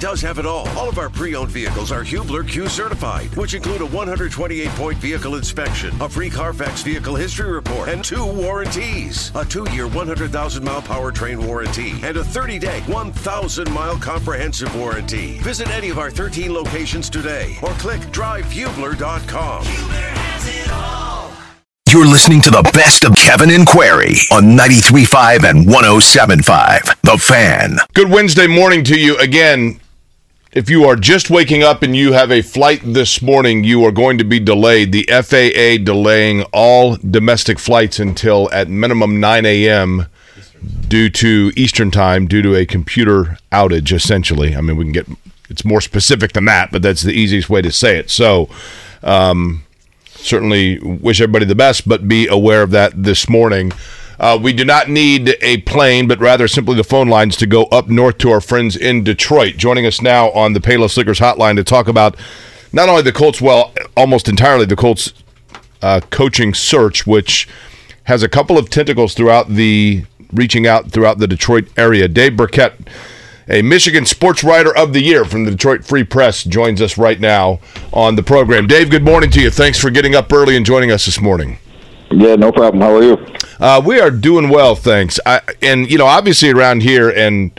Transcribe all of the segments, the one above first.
does have it all. All of our pre-owned vehicles are Hubler Q certified, which include a 128-point vehicle inspection, a free Carfax vehicle history report, and two warranties: a two-year, 100,000-mile powertrain warranty and a 30-day, 1,000-mile comprehensive warranty. Visit any of our 13 locations today, or click drivehubler.com. You're listening to the best of Kevin and Query on 93.5 and 107.5. The Fan. Good Wednesday morning to you again. If you are just waking up and you have a flight this morning, you are going to be delayed. The FAA delaying all domestic flights until at minimum 9 a.m. due to Eastern time, due to a computer outage, essentially. I mean, we can get it's more specific than that, but that's the easiest way to say it. So, um, certainly wish everybody the best, but be aware of that this morning. Uh, we do not need a plane, but rather simply the phone lines to go up north to our friends in Detroit. Joining us now on the Payless Liquors hotline to talk about not only the Colts, well, almost entirely the Colts uh, coaching search, which has a couple of tentacles throughout the reaching out throughout the Detroit area. Dave Birkett a Michigan Sports Writer of the Year from the Detroit Free Press, joins us right now on the program. Dave, good morning to you. Thanks for getting up early and joining us this morning. Yeah, no problem. How are you? Uh, we are doing well, thanks. I, and you know, obviously around here, and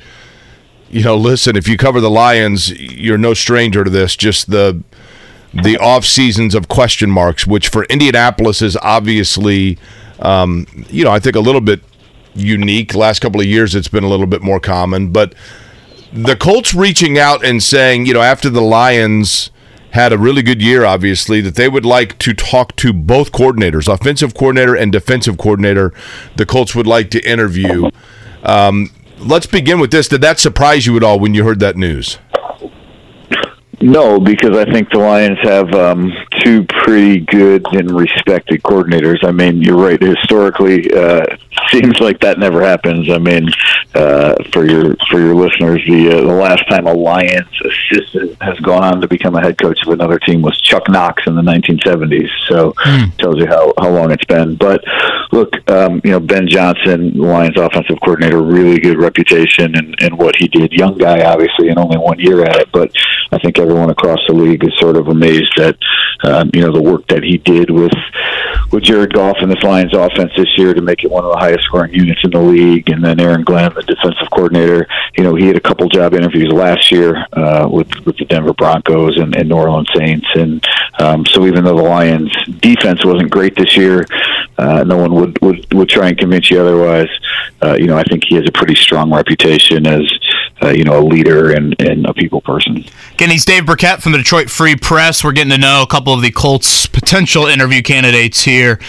you know, listen, if you cover the Lions, you're no stranger to this. Just the the off seasons of question marks, which for Indianapolis is obviously, um, you know, I think a little bit unique. Last couple of years, it's been a little bit more common, but the Colts reaching out and saying, you know, after the Lions had a really good year, obviously, that they would like to talk to both coordinators, offensive coordinator and defensive coordinator. The Colts would like to interview. Um, let's begin with this. Did that surprise you at all when you heard that news? No, because I think the Lions have um, two pretty good and respected coordinators. I mean, you're right. Historically, uh, seems like that never happens. I mean, uh, for your for your listeners, the uh, the last time a Lions assistant has gone on to become a head coach of another team was Chuck Knox in the 1970s. So, mm. tells you how how long it's been. But look, um, you know, Ben Johnson, Lions offensive coordinator, really good reputation and and what he did. Young guy, obviously, and only one year at it, but I think everyone across the league is sort of amazed at um, you know the work that he did with with Jared Goff and this Lions offense this year to make it one of the highest scoring units in the league. And then Aaron Glenn, the defensive coordinator, you know he had a couple job interviews last year uh, with with the Denver Broncos and, and New Orleans Saints, and um, so even though the Lions defense wasn't great this year, uh, no one would, would would try and convince you otherwise. Uh, you know I think he has a pretty strong reputation as uh, you know, a leader and, and a people person. Again, he's Dave Birkett from the Detroit Free Press. We're getting to know a couple of the Colts' potential interview candidates here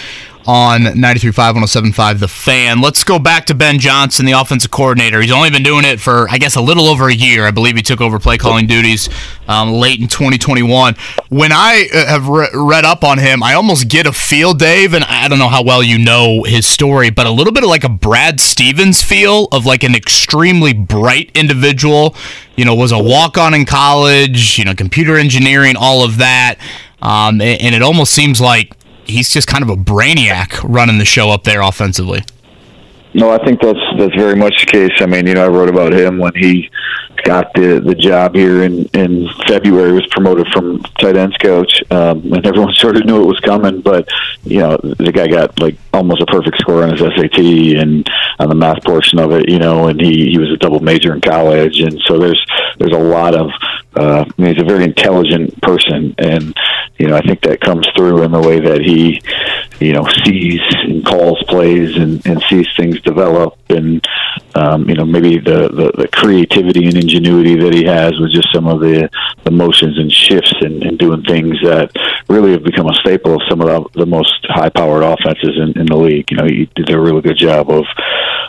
on 93.5, 107.5 The Fan. Let's go back to Ben Johnson, the offensive coordinator. He's only been doing it for, I guess, a little over a year. I believe he took over play calling duties um, late in 2021. When I uh, have re- read up on him, I almost get a feel, Dave, and I don't know how well you know his story, but a little bit of like a Brad Stevens feel of like an extremely bright individual. You know, was a walk on in college, you know, computer engineering, all of that. Um, and, and it almost seems like he's just kind of a brainiac running the show up there offensively. No, I think that's that's very much the case. I mean, you know, I wrote about him when he got the the job here in in February. Was promoted from tight ends coach, um, and everyone sort of knew it was coming. But you know, the guy got like almost a perfect score on his SAT and on the math portion of it. You know, and he he was a double major in college, and so there's there's a lot of uh, I mean, he's a very intelligent person, and you know I think that comes through in the way that he, you know, sees and calls plays and, and sees things develop, and um, you know maybe the, the, the creativity and ingenuity that he has with just some of the, the motions and shifts and, and doing things that really have become a staple of some of the, the most high-powered offenses in, in the league. You know, he did a really good job of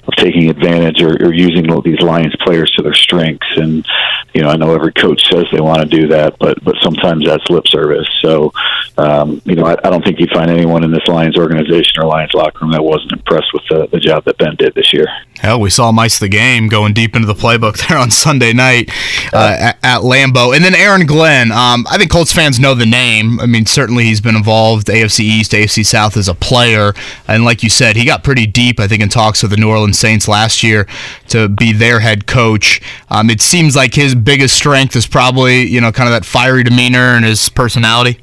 of taking advantage or, or using these Lions players to their strengths. And you know, I know every coach says they want to do that, but but sometimes that's lip service. So, um, you know, I, I don't think you'd find anyone in this Lions organization or Lions locker room that wasn't impressed with the, the job that Ben did this year. Hell, we saw Mice the game going deep into the playbook there on Sunday night uh, at, at, Lambeau, and then Aaron Glenn. Um, I think Colts fans know the name. I mean, certainly he's been involved AFC East, AFC South as a player, and like you said, he got pretty deep. I think in talks with the New Orleans Orleans Saints last year to be their head coach. Um, it seems like his biggest strength is probably you know kind of that fiery demeanor and his personality.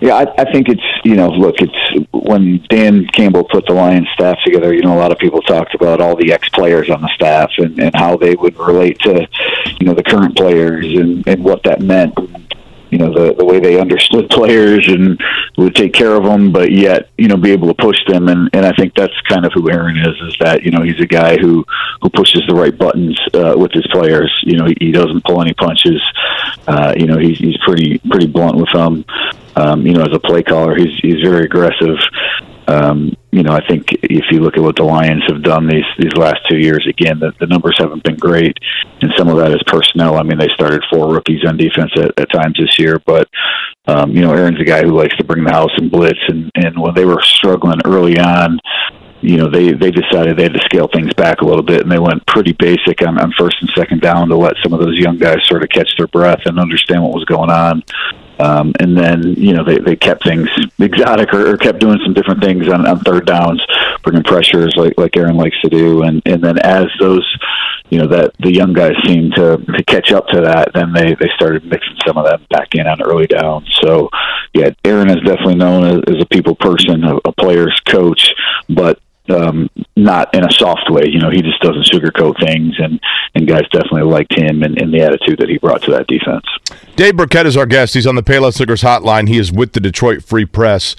Yeah, I, I think it's you know, look, it's when Dan Campbell put the Lions staff together. You know, a lot of people talked about all the ex players on the staff and, and how they would relate to, you know, the current players and and what that meant you know the the way they understood players and would take care of them, but yet you know be able to push them. And and I think that's kind of who Aaron is. Is that you know he's a guy who who pushes the right buttons uh, with his players. You know he, he doesn't pull any punches. Uh, you know he's he's pretty pretty blunt with them. Um, you know as a play caller, he's he's very aggressive. Um, you know, I think if you look at what the Lions have done these these last two years, again, the, the numbers haven't been great, and some of that is personnel. I mean, they started four rookies on defense at, at times this year, but um, you know, Aaron's a guy who likes to bring the house and blitz, and and when they were struggling early on, you know, they they decided they had to scale things back a little bit, and they went pretty basic on, on first and second down to let some of those young guys sort of catch their breath and understand what was going on. Um, and then, you know, they, they kept things exotic or, or kept doing some different things on, on third downs, bringing pressures like, like Aaron likes to do. And, and then as those, you know, that the young guys seemed to, to catch up to that, then they, they started mixing some of that back in on early downs. So, yeah, Aaron is definitely known as, as a people person, a, a player's coach, but um, not in a soft way. You know, he just doesn't sugarcoat things, and and guys definitely liked him and, and the attitude that he brought to that defense. Dave Birkett is our guest. He's on the Payless Liquors hotline. He is with the Detroit Free Press.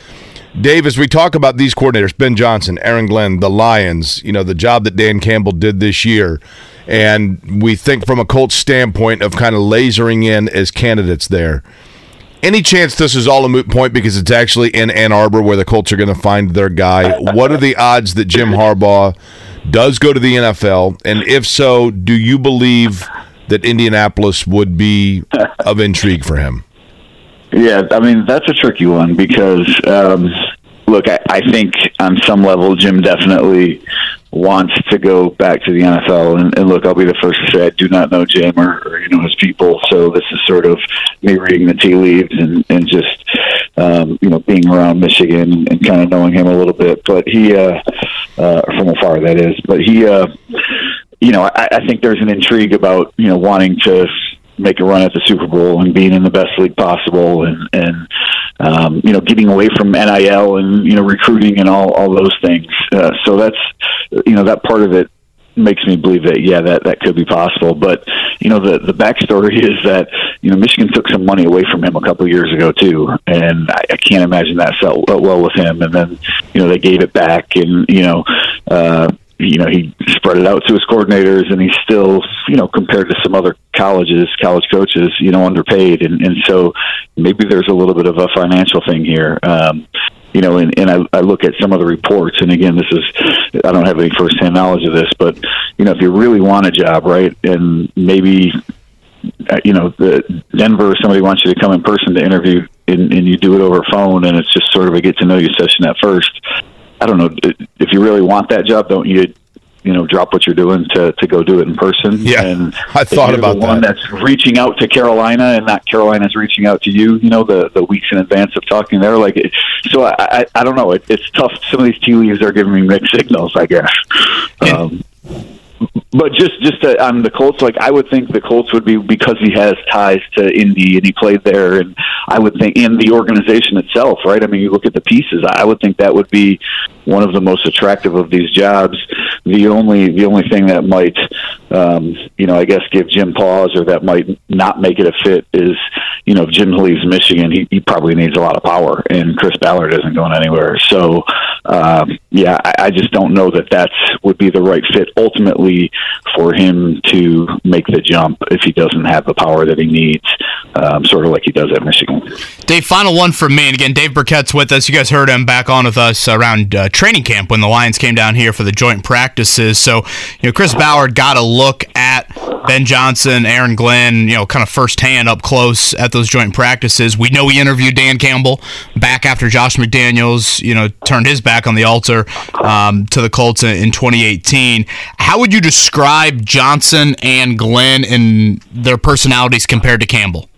Dave, as we talk about these coordinators, Ben Johnson, Aaron Glenn, the Lions, you know, the job that Dan Campbell did this year, and we think from a Colts standpoint of kind of lasering in as candidates there. Any chance this is all a moot point because it's actually in Ann Arbor where the Colts are going to find their guy? What are the odds that Jim Harbaugh does go to the NFL? And if so, do you believe that Indianapolis would be of intrigue for him? Yeah, I mean that's a tricky one because um, look, I, I think on some level Jim definitely wants to go back to the NFL. And, and look, I'll be the first to say I do not know Jim or, or you know his people, so this is sort of me reading the tea leaves and and just um, you know being around Michigan and, and kind of knowing him a little bit. But he uh, uh, from afar, that is. But he. Uh, you know, I, I think there's an intrigue about you know wanting to make a run at the Super Bowl and being in the best league possible and and um, you know getting away from NIL and you know recruiting and all all those things. Uh, so that's you know that part of it makes me believe that yeah that that could be possible. But you know the the backstory is that you know Michigan took some money away from him a couple of years ago too, and I, I can't imagine that felt well with him. And then you know they gave it back, and you know. Uh, you know he spread it out to his coordinators and he's still you know compared to some other colleges college coaches you know underpaid and and so maybe there's a little bit of a financial thing here um you know and, and I, I look at some of the reports and again this is i don't have any first hand knowledge of this but you know if you really want a job right and maybe uh, you know the denver somebody wants you to come in person to interview and, and you do it over phone and it's just sort of a get to know you session at first I don't know if you really want that job, don't you? You know, drop what you're doing to, to go do it in person. Yeah, and I thought about the one that's reaching out to Carolina and not Carolina's reaching out to you. You know, the the weeks in advance of talking there. Like, it, so I, I I don't know. It, it's tough. Some of these tea leaves are giving me mixed signals. I guess. Um, but just just to, on the Colts, like I would think the Colts would be because he has ties to Indy and he played there, and I would think in the organization itself, right? I mean, you look at the pieces. I would think that would be one of the most attractive of these jobs. The only the only thing that might, um, you know, I guess give Jim pause or that might not make it a fit is, you know, if Jim leaves Michigan, he, he probably needs a lot of power, and Chris Ballard isn't going anywhere. So, um, yeah, I, I just don't know that that would be the right fit ultimately for him to make the jump if he doesn't have the power that he needs, um, sort of like he does at Michigan. Dave, final one from me. And again, Dave Birkett's with us. You guys heard him back on with us around uh, training camp when the Lions came down here for the joint practices. So, you know, Chris Ballard got a look at Ben Johnson, Aaron Glenn, you know, kind of firsthand up close at those joint practices. We know he interviewed Dan Campbell back after Josh McDaniels, you know, turned his back on the altar um, to the Colts in 2018. How would you describe Johnson and Glenn and their personalities compared to Campbell?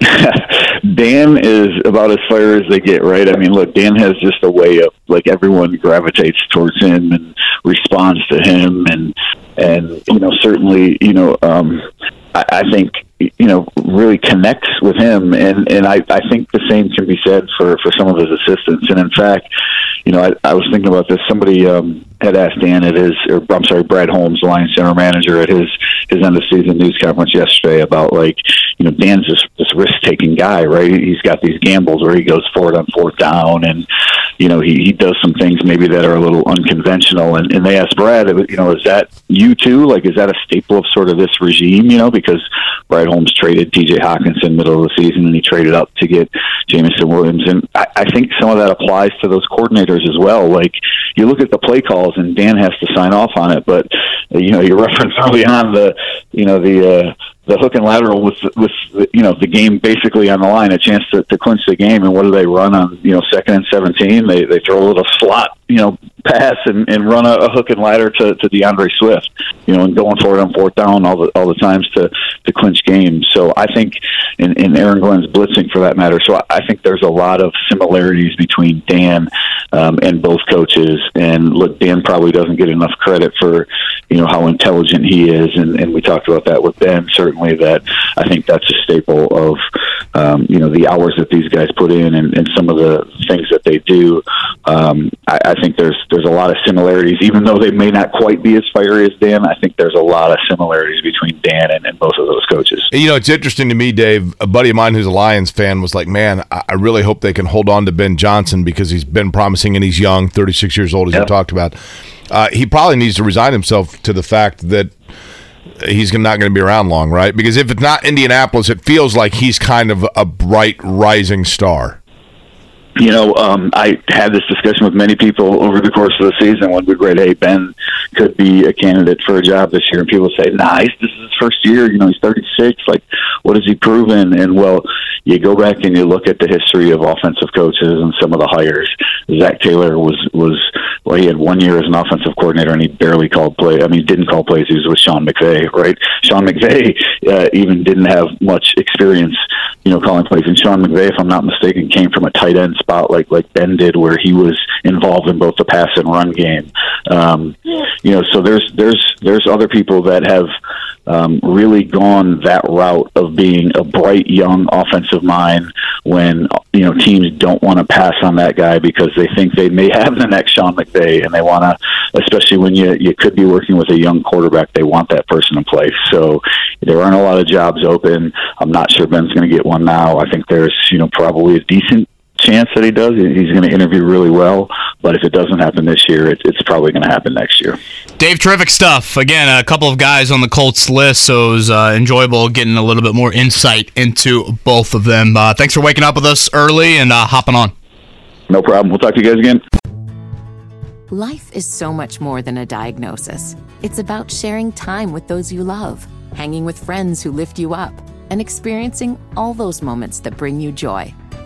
Dan is about as fire as they get, right? I mean, look, Dan has just a way of like everyone gravitates towards him and responds to him, and and you know certainly you know um, I, I think you know really connects with him, and and I I think the same can be said for for some of his assistants, and in fact, you know I, I was thinking about this. Somebody um, had asked Dan at his, or I'm sorry, Brad Holmes, the Lions general manager, at his his end of season news conference yesterday about like you know Dan's this this risk taking guy, right? He's got these gambles where he goes for it on fourth down, and you know he he does some things maybe that are a little unconventional. And and they asked Brad, you know, is that you too? Like, is that a staple of sort of this regime? You know, because Brad Holmes traded T.J. Hockenson middle of the season, and he traded up to get Jameson Williams, and I, I think some of that applies to those coordinators as well. Like you look at the play calls, and Dan has to sign off on it, but you know, you referenced early on the you know the uh, the hook and lateral with with you know the game basically on the line, a chance to, to clinch the game. And what do they run on you know second and seventeen? They they throw a little slot you know pass and, and run a, a hook and ladder to, to D'Andre Swift, you know, and going for it on fourth down all the all the times to to clinch games. So I think in, in Aaron Glenn's blitzing for that matter. So I, I think there's a lot of similarities between Dan um, and both coaches. And look, Dan probably doesn't get enough credit for you know how intelligent he is, and, and we talked about that with Ben. Certainly, that I think that's a staple of um, you know the hours that these guys put in and, and some of the things that they do. Um, I, I think there's there's a lot of similarities, even though they may not quite be as fiery as Dan. I think there's a lot of similarities between Dan and, and both of those coaches. You know, it's interesting to me, Dave. A buddy of mine who's a Lions fan was like, "Man, I really hope they can hold on to Ben Johnson because he's been promising and he's young, 36 years old, as yep. you talked about." Uh, he probably needs to resign himself to the fact that he's not going to be around long, right? Because if it's not Indianapolis, it feels like he's kind of a bright rising star you know, um, I had this discussion with many people over the course of the season when we read, hey, Ben could be a candidate for a job this year. And people say, nice, this is his first year. You know, he's 36. Like, what has he proven? And, well, you go back and you look at the history of offensive coaches and some of the hires. Zac Taylor was, was well, he had one year as an offensive coordinator and he barely called play. I mean, didn't call plays. He was with Sean McVay, right? Sean McVay uh, even didn't have much experience, you know, calling plays. And Sean McVay, if I'm not mistaken, came from a tight end spot like like Ben did, where he was involved in both the pass and run game. Um, you know, so there's there's there's other people that have um, really gone that route of being a bright young offensive mind when you know teams don't want to pass on that guy because they think they may have the next Sean McVay and they want to, especially when you you could be working with a young quarterback, they want that person in place. So there aren't a lot of jobs open. I'm not sure Ben's going to get one now. I think there's you know probably a decent chance that he does. He's going to interview really well. But if it doesn't happen this year, it, it's probably going to happen next year. Dave, terrific stuff. Again, a couple of guys on the Colts list, so it was uh, enjoyable getting a little bit more insight into both of them. Uh, thanks for waking up with us early and uh, hopping on. No problem. We'll talk to you guys again. Life is so much more than a diagnosis. It's about sharing time with those you love, hanging with friends who lift you up, and experiencing all those moments that bring you joy.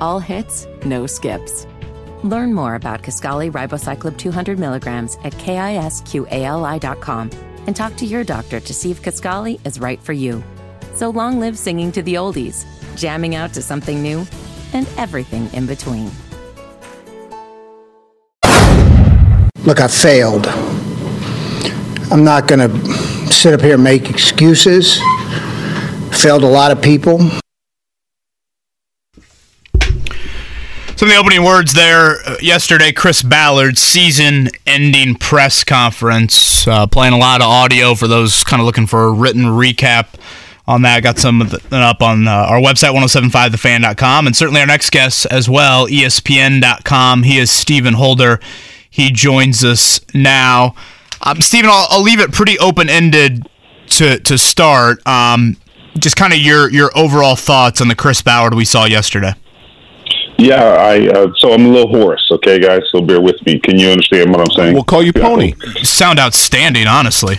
All hits, no skips. Learn more about Kisqali Ribociclib 200 milligrams at kisqali.com and talk to your doctor to see if Kisqali is right for you. So long live singing to the oldies, jamming out to something new, and everything in between. Look, I failed. I'm not going to sit up here and make excuses. Failed a lot of people. Some of the opening words there uh, yesterday, Chris Ballard, season ending press conference, uh, playing a lot of audio for those kind of looking for a written recap on that. Got some up on uh, our website, 1075thefan.com, and certainly our next guest as well, ESPN.com. He is Stephen Holder. He joins us now. Um, Stephen, I'll, I'll, leave it pretty open ended to, to start. Um, just kind of your your overall thoughts on the Chris Ballard we saw yesterday. Yeah, I uh, so I'm a little hoarse. Okay, guys, so bear with me. Can you understand what I'm saying? We'll call you Pony. Sound outstanding, honestly.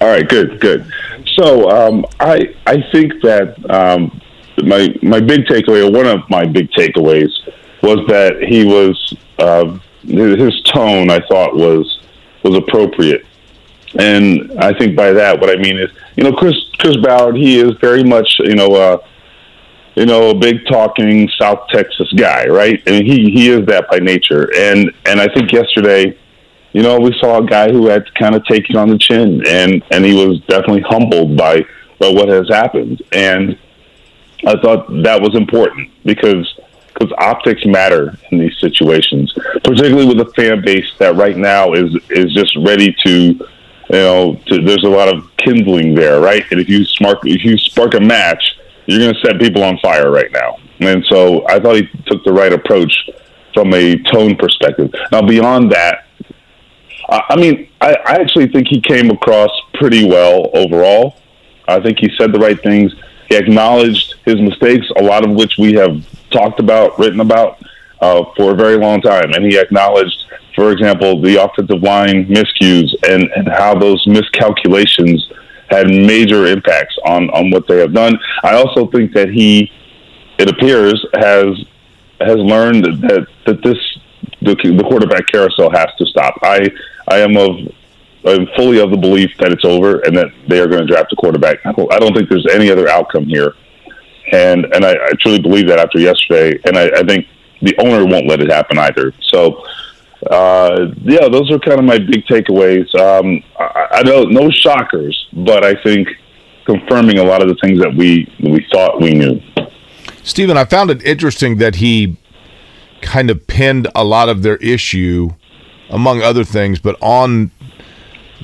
All right, good, good. So um, I I think that um, my my big takeaway, or one of my big takeaways, was that he was uh, his tone. I thought was was appropriate, and I think by that, what I mean is, you know, Chris Chris Ballard, he is very much, you know. Uh, you know, a big talking South Texas guy, right? And he he is that by nature. And and I think yesterday, you know, we saw a guy who had kind of taken on the chin, and and he was definitely humbled by by what has happened. And I thought that was important because because optics matter in these situations, particularly with a fan base that right now is is just ready to, you know, to, there's a lot of kindling there, right? And if you spark if you spark a match you're going to set people on fire right now. And so I thought he took the right approach from a tone perspective. Now, beyond that, I mean, I, I actually think he came across pretty well overall. I think he said the right things. He acknowledged his mistakes, a lot of which we have talked about, written about uh, for a very long time. And he acknowledged, for example, the offensive line miscues and, and how those miscalculations had major impacts on on what they have done. I also think that he, it appears, has has learned that that this the, the quarterback carousel has to stop. I I am of I'm fully of the belief that it's over and that they are going to draft a quarterback. I don't think there's any other outcome here, and and I, I truly believe that after yesterday, and I, I think the owner won't let it happen either. So uh, yeah, those are kind of my big takeaways. Um, I, I know no shockers, but I think confirming a lot of the things that we we thought we knew. Stephen, I found it interesting that he kind of pinned a lot of their issue, among other things, but on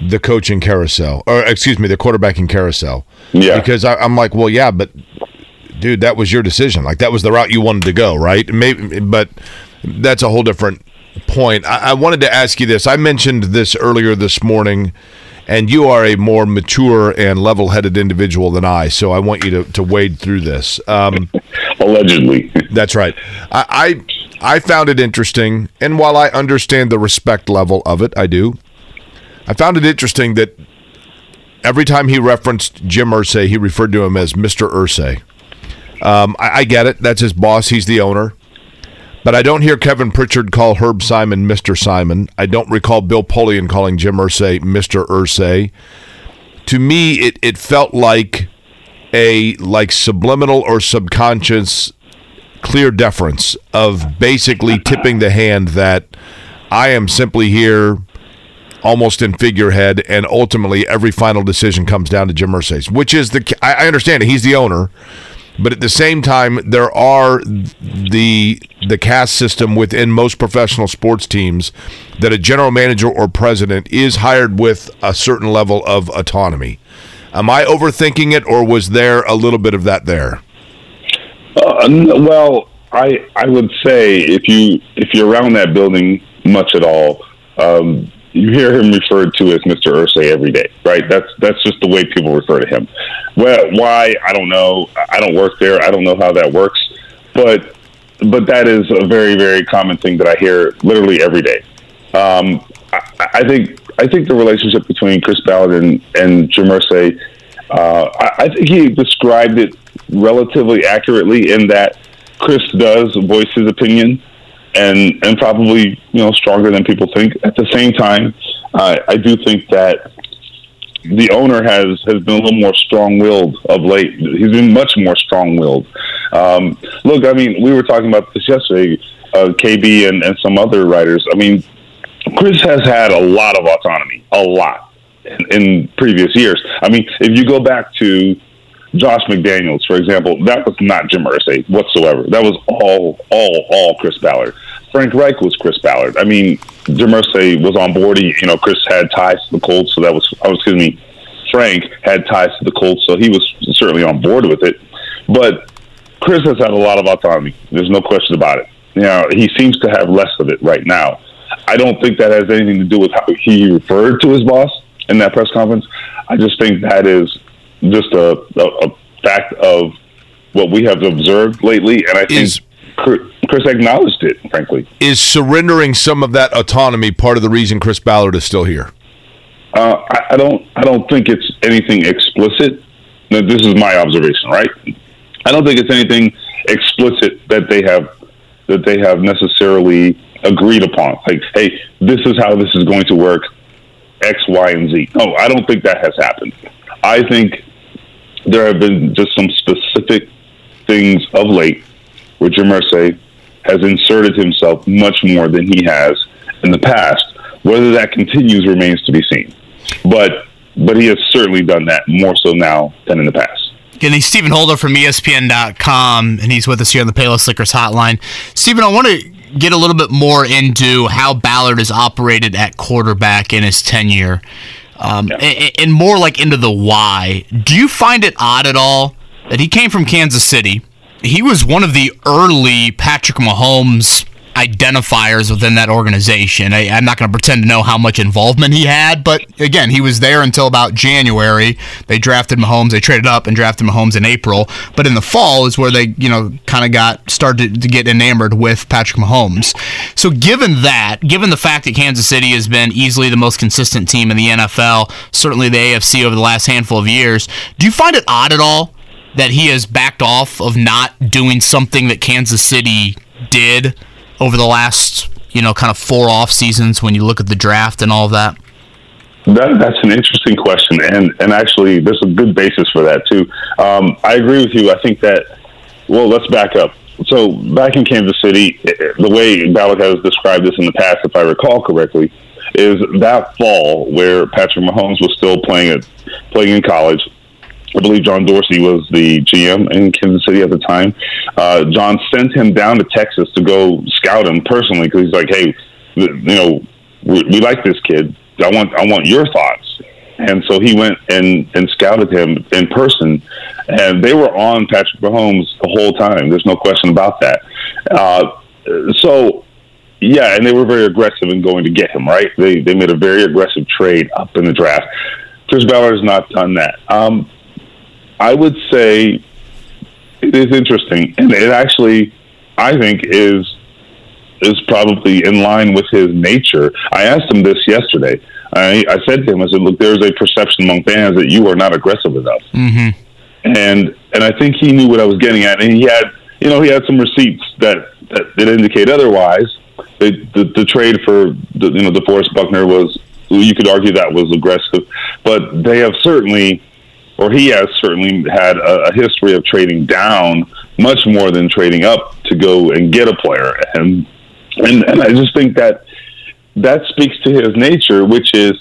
the coaching carousel, or excuse me, the quarterbacking carousel. Yeah. Because I, I'm like, well, yeah, but dude, that was your decision. Like that was the route you wanted to go, right? Maybe, but that's a whole different point. I, I wanted to ask you this. I mentioned this earlier this morning and you are a more mature and level-headed individual than I, so I want you to, to wade through this. Um, Allegedly, that's right. I, I I found it interesting, and while I understand the respect level of it, I do. I found it interesting that every time he referenced Jim Irsay, he referred to him as Mister Irsay. Um, I, I get it. That's his boss. He's the owner. But I don't hear Kevin Pritchard call Herb Simon Mr. Simon. I don't recall Bill Polian calling Jim Irsay Mr. Irsay. To me, it, it felt like a like subliminal or subconscious clear deference of basically tipping the hand that I am simply here almost in figurehead and ultimately every final decision comes down to Jim Irsay, which is the I understand it. He's the owner, but at the same time, there are the the caste system within most professional sports teams that a general manager or president is hired with a certain level of autonomy. Am I overthinking it, or was there a little bit of that there? Uh, well, I I would say if you if you're around that building much at all, um, you hear him referred to as Mr. Irsay every day, right? That's that's just the way people refer to him. Well, why I don't know. I don't work there. I don't know how that works, but but that is a very very common thing that I hear literally every day. Um, I, I, think I think the relationship between Chris Ballard and and Jim Irsay, uh, I, I think he described it relatively accurately in that Chris does voice his opinion and and probably you know stronger than people think. At the same time, uh, I do think that the owner has has been a little more strong willed of late. He's been much more strong willed. Um, look, I mean, we were talking about this yesterday. Uh, KB and, and some other writers. I mean, Chris has had a lot of autonomy, a lot in, in previous years. I mean, if you go back to Josh McDaniels, for example, that was not Jim Irsay whatsoever. That was all, all, all Chris Ballard. Frank Reich was Chris Ballard. I mean, Jim Irsay was on board. He, you know, Chris had ties to the Colts, so that was, oh, excuse me, Frank had ties to the Colts, so he was certainly on board with it. But Chris has had a lot of autonomy. There's no question about it. You know, he seems to have less of it right now. I don't think that has anything to do with how he referred to his boss in that press conference. I just think that is just a, a, fact of what we have observed lately, and I think Is- Chris acknowledged it. Frankly, Is surrendering some of that autonomy part of the reason Chris Ballard is still here? uh, I, I don't. I don't think it's anything explicit. Now, this is my observation, right? I don't think it's anything explicit that they have that they have necessarily agreed upon. Like, hey, this is how this is going to work. X, Y, and Z. No, I don't think that has happened. I think there have been just some specific things of late where Jim Irsay has inserted himself much more than he has in the past. Whether that continues remains to be seen. But but he has certainly done that more so now than in the past. Again, he's Stephen Holder from ESPN.com, and he's with us here on the Payless Liquors Hotline. Stephen, I want to get a little bit more into how Ballard has operated at quarterback in his tenure, um, and, and more like into the why. Do you find it odd at all that he came from Kansas City? He was one of the early Patrick Mahomes identifiers within that organization. I, I'm not going to pretend to know how much involvement he had, but again, he was there until about January. They drafted Mahomes. They traded up and drafted Mahomes in April. But in the fall is where they, you know, kind of got started to get enamored with Patrick Mahomes. So given that, given the fact that Kansas City has been easily the most consistent team in the NFL, certainly the AFC over the last handful of years, do you find it odd at all? That he has backed off of not doing something that Kansas City did over the last, you know, kind of four off seasons when you look at the draft and all of that? That, that's an interesting question, and and actually, there's a good basis for that too. Um, I agree with you. I think that. Well, let's back up. So back in Kansas City, eh, eh, the way Ballard has described this in the past, if I recall correctly, is that fall where Patrick Mahomes was still playing at playing in college. I believe John Dorsey was the GM in Kansas City at the time. Uh, John sent him down to Texas to go scout him personally because he's like, "Hey, you know, we, we like this kid. I want, I want your thoughts." And so he went and and scouted him in person, and they were on Patrick Mahomes the whole time. There's no question about that. Uh, so yeah, and they were very aggressive in going to get him. Right? They they made a very aggressive trade up in the draft. Chris Ballard has not done that. Um, I would say it is interesting, and it actually, I think, is is probably in line with his nature. I asked him this yesterday. I, I said to him, I said, "Look, there's a perception among fans that you are not aggressive enough," Mm-hmm. and and I think he knew what I was getting at, and he had, you know, he had some receipts that that, that indicate otherwise. The, the the trade for the, you know DeForest Buckner was you could argue that was aggressive, but they have certainly or he has certainly had a, a history of trading down much more than trading up to go and get a player. And and, and I just think that that speaks to his nature, which is,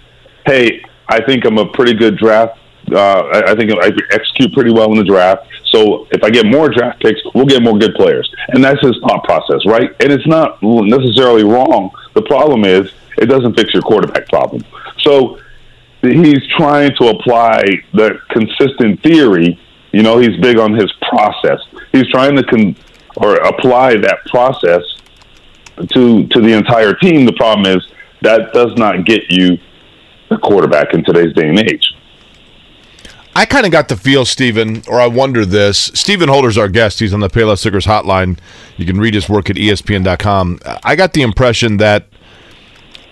hey, I think I'm a pretty good draft. Uh, I, I think I execute pretty well in the draft. So if I get more draft picks, we'll get more good players. And that's his thought process, right? And it's not necessarily wrong. The problem is it doesn't fix your quarterback problem. So he's trying to apply the consistent theory. You know, he's big on his process. He's trying to con- or apply that process to to the entire team. The problem is that does not get you a quarterback in today's day and age. I kind of got the feel, Stephen, or I wonder this. Stephen Holder's our guest. He's on the Payless Stickers hotline. You can read his work at ESPN.com. I got the impression that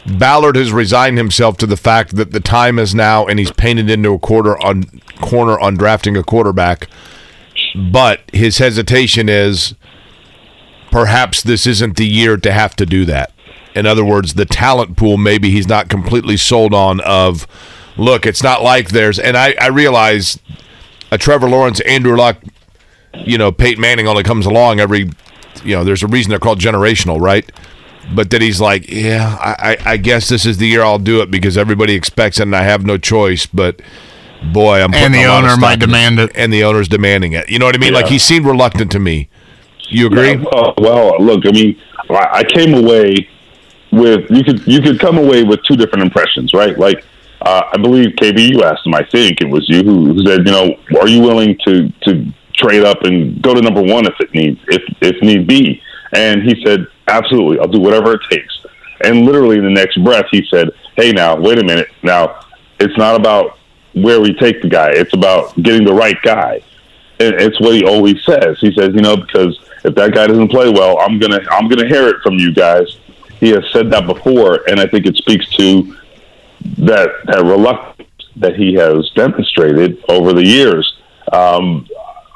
Ballard has resigned himself to the fact that the time is now, and he's painted into a quarter on corner on drafting a quarterback. But his hesitation is perhaps this isn't the year to have to do that. In other words, the talent pool maybe he's not completely sold on. Of look, it's not like there's, and I, I realize a Trevor Lawrence, Andrew Luck, you know, Peyton Manning only comes along every, you know, there's a reason they're called generational, right? But that he's like, yeah, I, I I guess this is the year I'll do it because everybody expects it and I have no choice. But boy, I'm And the a lot of owner might demand it. and the owner's demanding it. You know what I mean? Like he seemed reluctant to me. You agree? Yeah, well, well, look, I mean, I I came away with you could you could come away with two different impressions, right? Like uh, I believe KB, you asked him. I think it was you who who said, you know, are you willing to to trade up and go to number one if it needs if if need be? And he said, absolutely, I'll do whatever it takes. And literally in the next breath, he said, hey, now wait a minute, now it's not about where we take the guy; it's about getting the right guy. and it's what he always says. He says, you know, because if that guy doesn't play well, I'm gonna I'm gonna hear it from you guys. He has said that before, and I think it speaks to that that reluctance that he has demonstrated over the years. Um,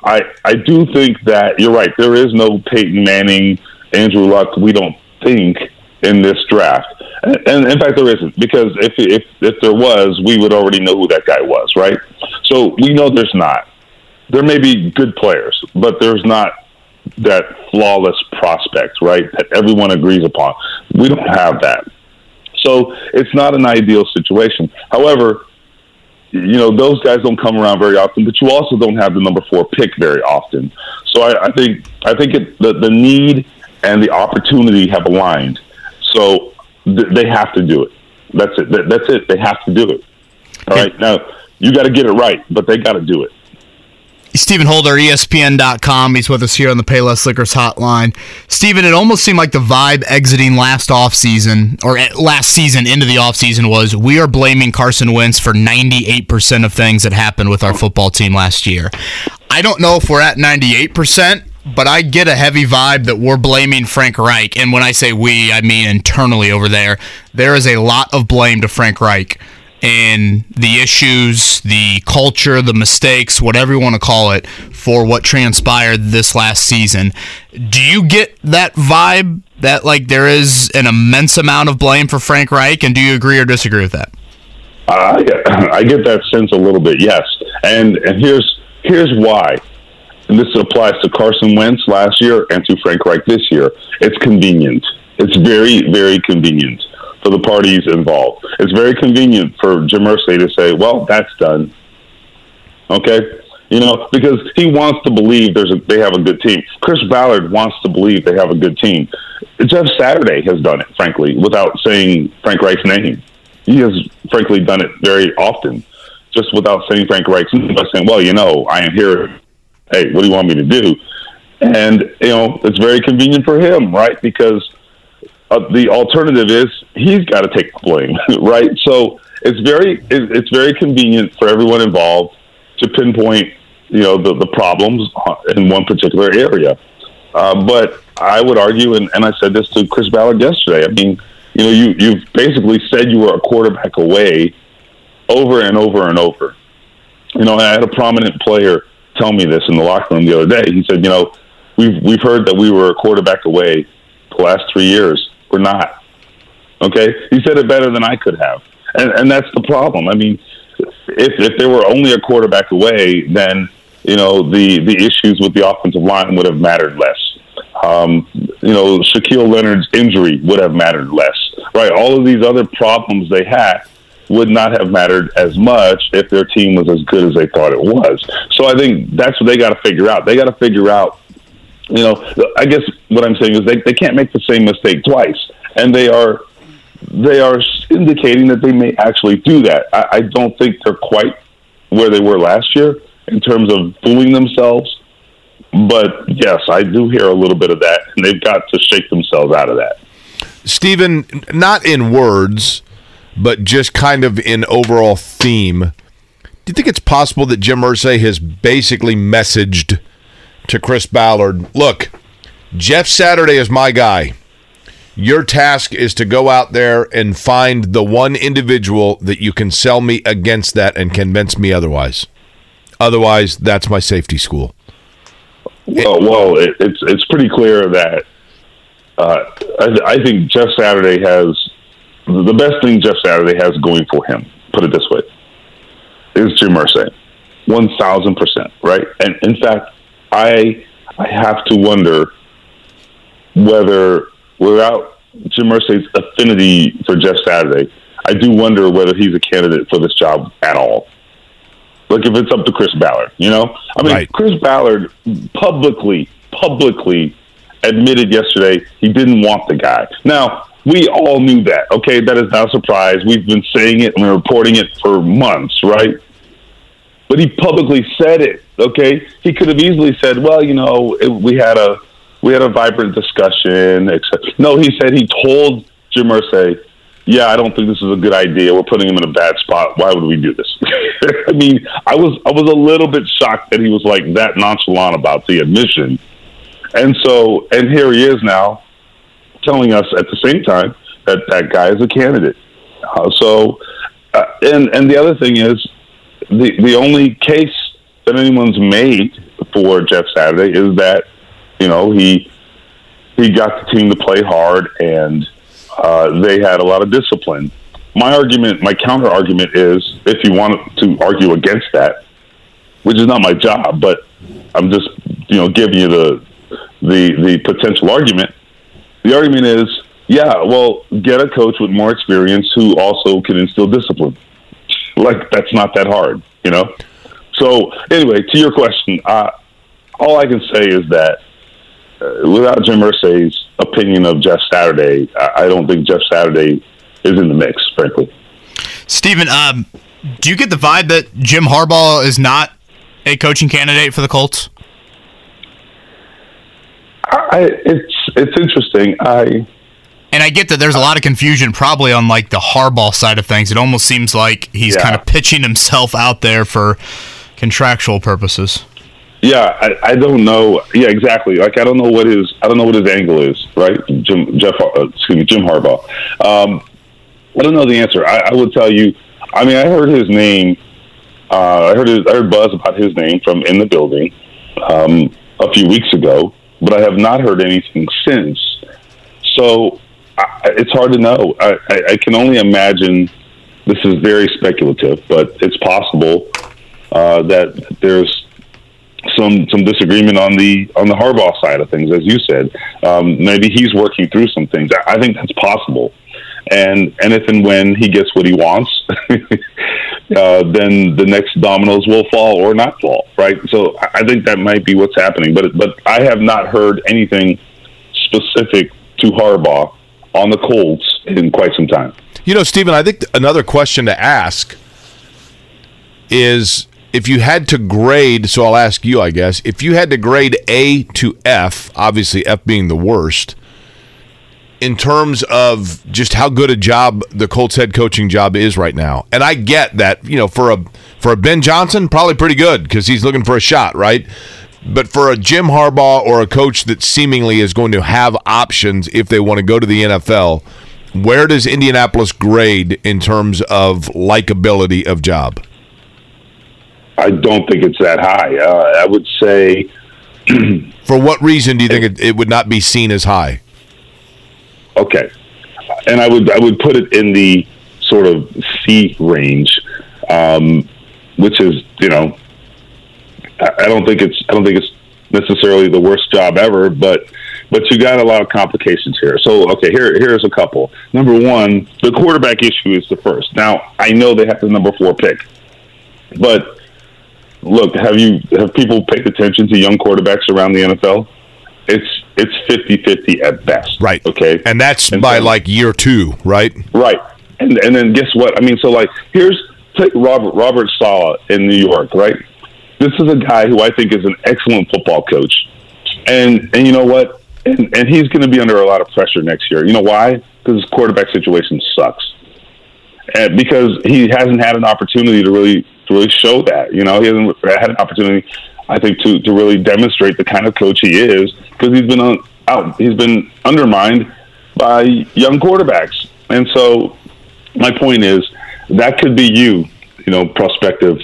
I I do think that you're right. There is no Peyton Manning, Andrew Luck. We don't think in this draft, and, and in fact there isn't because if if if there was, we would already know who that guy was, right? So we know there's not. There may be good players, but there's not that flawless prospect, right? That everyone agrees upon. We don't have that. So it's not an ideal situation. However, you know those guys don't come around very often, but you also don't have the number four pick very often. So I, I think I think it, the the need and the opportunity have aligned. So th- they have to do it. That's it. That, that's it. They have to do it. All right. Now you got to get it right, but they got to do it. Stephen Holder, ESPN.com. He's with us here on the Payless Liquors hotline. Stephen, it almost seemed like the vibe exiting last offseason, or last season into the offseason, was we are blaming Carson Wentz for 98% of things that happened with our football team last year. I don't know if we're at 98%, but I get a heavy vibe that we're blaming Frank Reich. And when I say we, I mean internally over there. There is a lot of blame to Frank Reich and the issues, the culture, the mistakes, whatever you want to call it, for what transpired this last season. Do you get that vibe that like there is an immense amount of blame for Frank Reich, and do you agree or disagree with that? Uh, I get, I get that sense a little bit, yes, and and here's here's why. And this applies to Carson Wentz last year and to Frank Reich this year. It's convenient. It's very, very convenient for the parties involved. It's very convenient for Jim Irsay to say, "Well, that's done." Okay, you know, because he wants to believe there's a, they have a good team. Chris Ballard wants to believe they have a good team. Jeff Saturday has done it, frankly, without saying Frank Reich's name. He has, frankly, done it very often, just without saying Frank Reich's name, by saying, "Well, you know, I am here. Hey, what do you want me to do?" And you know, it's very convenient for him, right? Because uh, the alternative is he's got to take the blame, right? So it's very it's very convenient for everyone involved to pinpoint you know the, the problems in one particular area. Uh, but I would argue, and, and I said this to Chris Ballard yesterday. I mean, you know, you you've basically said you were a quarterback away over and over and over. You know, I had a prominent player tell me this in the locker room the other day. He said, you know, we've we've heard that we were a quarterback away the last three years. We're not. Okay, he said it better than I could have, and and that's the problem. I mean, if if they were only a quarterback away, then you know the the issues with the offensive line would have mattered less. Um, you know, Shaquille Leonard's injury would have mattered less, right? All of these other problems they had would not have mattered as much if their team was as good as they thought it was. So I think that's what they got to figure out. They got to figure out you know, I guess what I'm saying is they, they can't make the same mistake twice, and they are they are indicating that they may actually do that. I, I don't think they're quite where they were last year in terms of fooling themselves, but yes, I do hear a little bit of that, and they've got to shake themselves out of that. Stephen, not in words, but just kind of in overall theme. Do you think it's possible that Jim Irsay has basically messaged to Chris Ballard, look, Jeff Saturday is my guy. Your task is to go out there and find the one individual that you can sell me against that and convince me otherwise. Otherwise, that's my safety school. Well, well, it, it's it's pretty clear that uh, I, I think Jeff Saturday has the best thing Jeff Saturday has going for him. Put it this way: is Jim Irsay, one thousand percent, right? And in fact, I I have to wonder whether without Jim Irsay's affinity for Jeff Saturday, I do wonder whether he's a candidate for this job at all. Like if it's up to Chris Ballard, you know? I mean, right. Chris Ballard publicly, publicly admitted yesterday he didn't want the guy. Now, we all knew that. Okay, that is not a surprise. We've been saying it and reporting it for months, right? But he publicly said it. Okay, he could have easily said, "Well, you know, it, we had a we had a vibrant discussion." Except, no, he said he told Jim Irsay, yeah, I don't think this is a good idea. We're putting him in a bad spot. Why would we do this? I mean, I was I was a little bit shocked that he was like that nonchalant about the admission. And so, and here he is now telling us at the same time that that guy is a candidate. Uh, so, uh, and and the other thing is the the only case that anyone's made for Jeff Saturday is that you know he he got the team to play hard and uh, they had a lot of discipline. My argument, my counter argument is, if you want to argue against that, which is not my job, but I'm just you know giving you the the the potential argument. The argument is, yeah, well, get a coach with more experience who also can instill discipline. Like that's not that hard, you know. So anyway, to your question, uh, all I can say is that uh, without Jim Irsay's opinion of Jeff Saturday, I, I don't think Jeff Saturday is in the mix, frankly. Stephen, um, do you get the vibe that Jim Harbaugh is not a coaching candidate for the Colts? I, it's it's interesting. I and I get that there's a lot of confusion probably on like the Harbaugh side of things. It almost seems like he's yeah. kind of pitching himself out there for contractual purposes. Yeah, I, I don't know. Yeah, exactly. Like I don't know what his I don't know what his angle is. Right, Jim Jeff. Uh, excuse me, Jim Harbaugh. Um, I don't know the answer. I, I would tell you. I mean, I heard his name. Uh, I heard his, I heard buzz about his name from in the building um, a few weeks ago, but I have not heard anything since. So I, it's hard to know. I, I, I can only imagine. This is very speculative, but it's possible uh, that there's some some disagreement on the on the Harbaugh side of things, as you said. Um, maybe he's working through some things. I, I think that's possible. And and if and when he gets what he wants, uh, then the next dominoes will fall or not fall, right? So I think that might be what's happening. But but I have not heard anything specific to Harbaugh on the Colts in quite some time. You know, Stephen, I think another question to ask is if you had to grade, so I'll ask you, I guess, if you had to grade A to F, obviously F being the worst, in terms of just how good a job the Colts head coaching job is right now. And I get that, you know, for a for a Ben Johnson, probably pretty good because he's looking for a shot, right? But for a Jim Harbaugh or a coach that seemingly is going to have options if they want to go to the NFL, where does Indianapolis grade in terms of likability of job? I don't think it's that high. Uh, I would say. For what reason do you think it, it, would not be seen as high? Okay, and I would I would put it in the sort of C range, um, which is you know, I, don't think it's I don't think it's necessarily the worst job ever, but but you got a lot of complications here. So okay, here here's a couple. Number one, the quarterback issue is the first. Now I know they have the number four pick, but look, have you have people paid attention to young quarterbacks around the NFL? It's it's 50-50 at best. Right. Okay. And that's and by so, like year 2, right? Right. And and then guess what? I mean, so like here's take Robert Robert Saleh in New York, right? This is a guy who I think is an excellent football coach. And and you know what? And and he's going to be under a lot of pressure next year. You know why? Because his quarterback situation sucks. And because he hasn't had an opportunity to really to really show that. You know, he hasn't had an opportunity, I think, to to really demonstrate the kind of coach he is because he's been on, out, he's been undermined by young quarterbacks, and so my point is that could be you, you know, prospective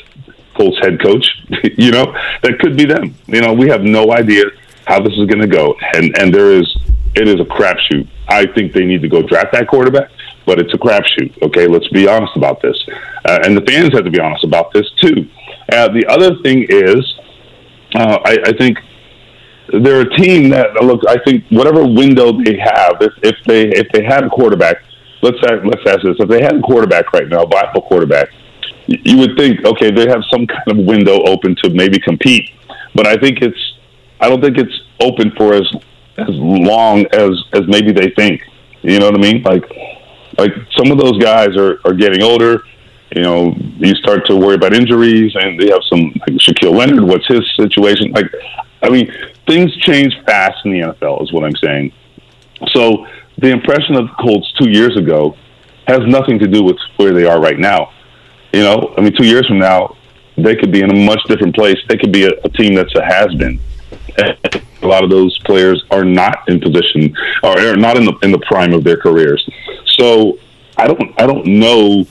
Colts head coach. you know, that could be them. You know, we have no idea how this is going to go, and and there is it is a crapshoot. I think they need to go draft that quarterback but it's a crapshoot. Okay, let's be honest about this, uh, and the fans have to be honest about this too. Uh, the other thing is, uh, I, I think they're a team that look. I think whatever window they have, if, if they if they had a quarterback, let's let's ask this: if they had a quarterback right now, a viable quarterback, you would think okay, they have some kind of window open to maybe compete. But I think it's I don't think it's open for as as long as as maybe they think. You know what I mean? Like like some of those guys are, are getting older. You know, you start to worry about injuries, and they have some like Shaquille Leonard. What's his situation? Like, I mean, things change fast in the NFL, is what I'm saying. So the impression of the Colts two years ago has nothing to do with where they are right now. You know, I mean, two years from now, they could be in a much different place. They could be a, a team that's a has been. A lot of those players are not in position or are not in the in the prime of their careers. So I don't I don't know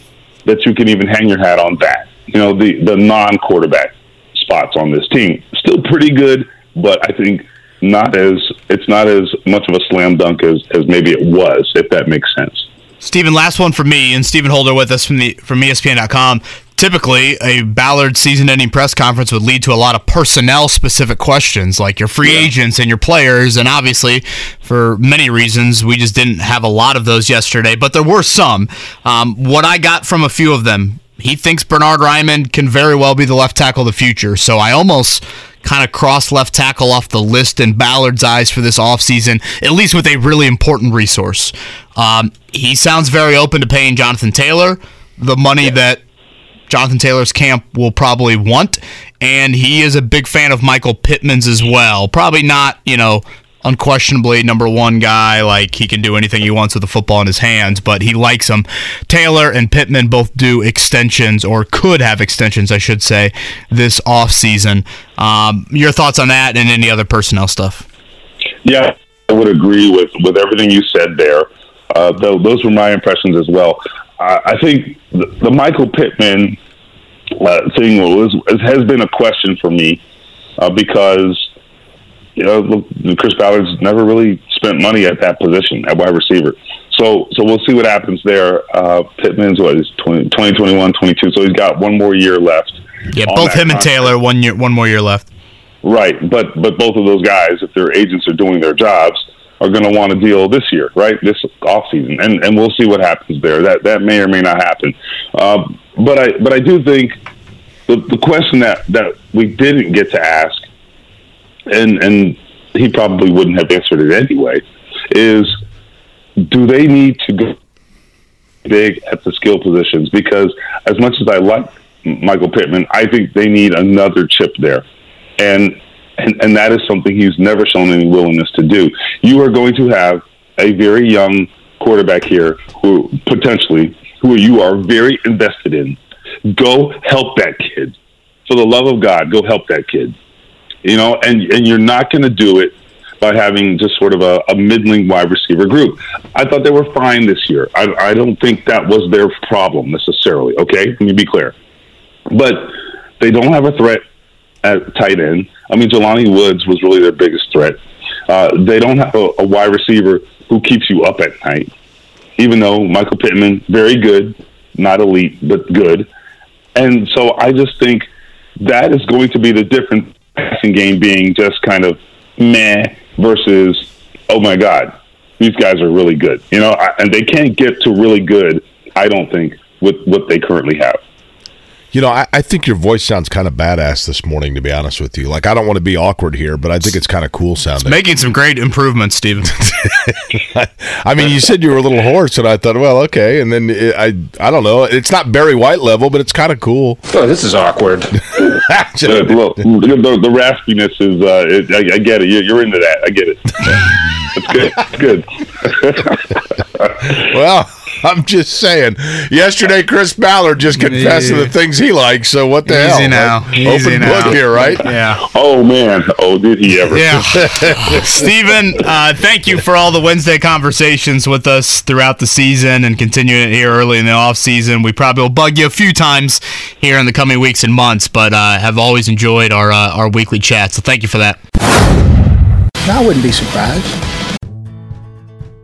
that you can even hang your hat on that. You know, the the non quarterback spots on this team still pretty good, but I think not as it's not as much of a slam dunk as as maybe it was, if that makes sense. Stephen, last one for me, and Stephen Holder with us from the from ESPN.com. Typically, a Ballard season-ending press conference would lead to a lot of personnel-specific questions, like your free yeah. agents and your players. And obviously, for many reasons, we just didn't have a lot of those yesterday. But there were some. Um, what I got from a few of them, he thinks Bernard Raimann can very well be the left tackle of the future. So I almost kind of cross left tackle off the list in Ballard's eyes for this offseason, at least with a really important resource. Um, he sounds very open to paying Jonathan Taylor the money yeah. that Jonathan Taylor's camp will probably want. And he is a big fan of Michael Pittman's as well. Probably not, you know, unquestionably number one guy. Like he can do anything he wants with the football in his hands, but he likes him. Taylor and Pittman both do extensions, or could have extensions, I should say, this offseason. Um, your thoughts on that and any other personnel stuff? Yeah, I would agree with, with everything you said there. Uh, though those were my impressions as well. Uh, I think the, the Michael Pittman uh, thing was has been a question for me uh, because you know, Chris Ballard's never really spent money at that position at wide receiver. So, so we'll see what happens there. Uh, Pittman's what is 20, 20, 21, 22. So he's got one more year left. Yeah, both him and Taylor, one year, one more year left. Right, but but both of those guys, if their agents are doing their jobs, are going to want to deal this year, right? This off season, and and we'll see what happens there. That that may or may not happen. Uh, but I but I do think the the question that that we didn't get to ask and and he probably wouldn't have answered it anyway, is do they need to go big at the skill positions? Because as much as I like Michael Pittman, I think they need another chip there, and and and that is something he's never shown any willingness to do. You are going to have a very young quarterback here who potentially who you are very invested in. Go help that kid. For the love of God, go help that kid you know, and and you're not going to do it by having just sort of a, a, middling wide receiver group. I thought they were fine this year. I, I don't think that was their problem necessarily. Okay, let me be clear, but they don't have a threat at tight end. I mean, Jelani Woods was really their biggest threat. Uh, they don't have a, a wide receiver who keeps you up at night, even though Michael Pittman, very good, not elite, but good. And so I just think that is going to be the difference passing game being just kind of meh versus oh my god, these guys are really good. You know, and they can't get to really good. I don't think with what they currently have. You know, I, I, think your voice sounds kind of badass this morning, to be honest with you. Like, I don't want to be awkward here, but I think it's kind of cool sounding. It's making some great improvements, Stephen. I mean, you said you were a little hoarse, and I thought, well, okay. And then it, I, I don't know. It's not Barry White level, but it's kind of cool. Oh, this is awkward. the, the, the, raspiness is, uh, it, I, I, get it. You're into that. I get it. it's good. It's good. well. I'm just saying. Yesterday, Chris Ballard just confessed yeah. to the things he likes. So what the Easy hell? now. Right? Easy Open now. book here, right? Yeah. Oh man. Oh, did he ever? Yeah. Stephen, uh, thank you for all the Wednesday conversations with us throughout the season and continuing it here early in the off season. We probably will bug you a few times here in the coming weeks and months, but uh, have always enjoyed our uh, our weekly chat. So thank you for that. I wouldn't be surprised.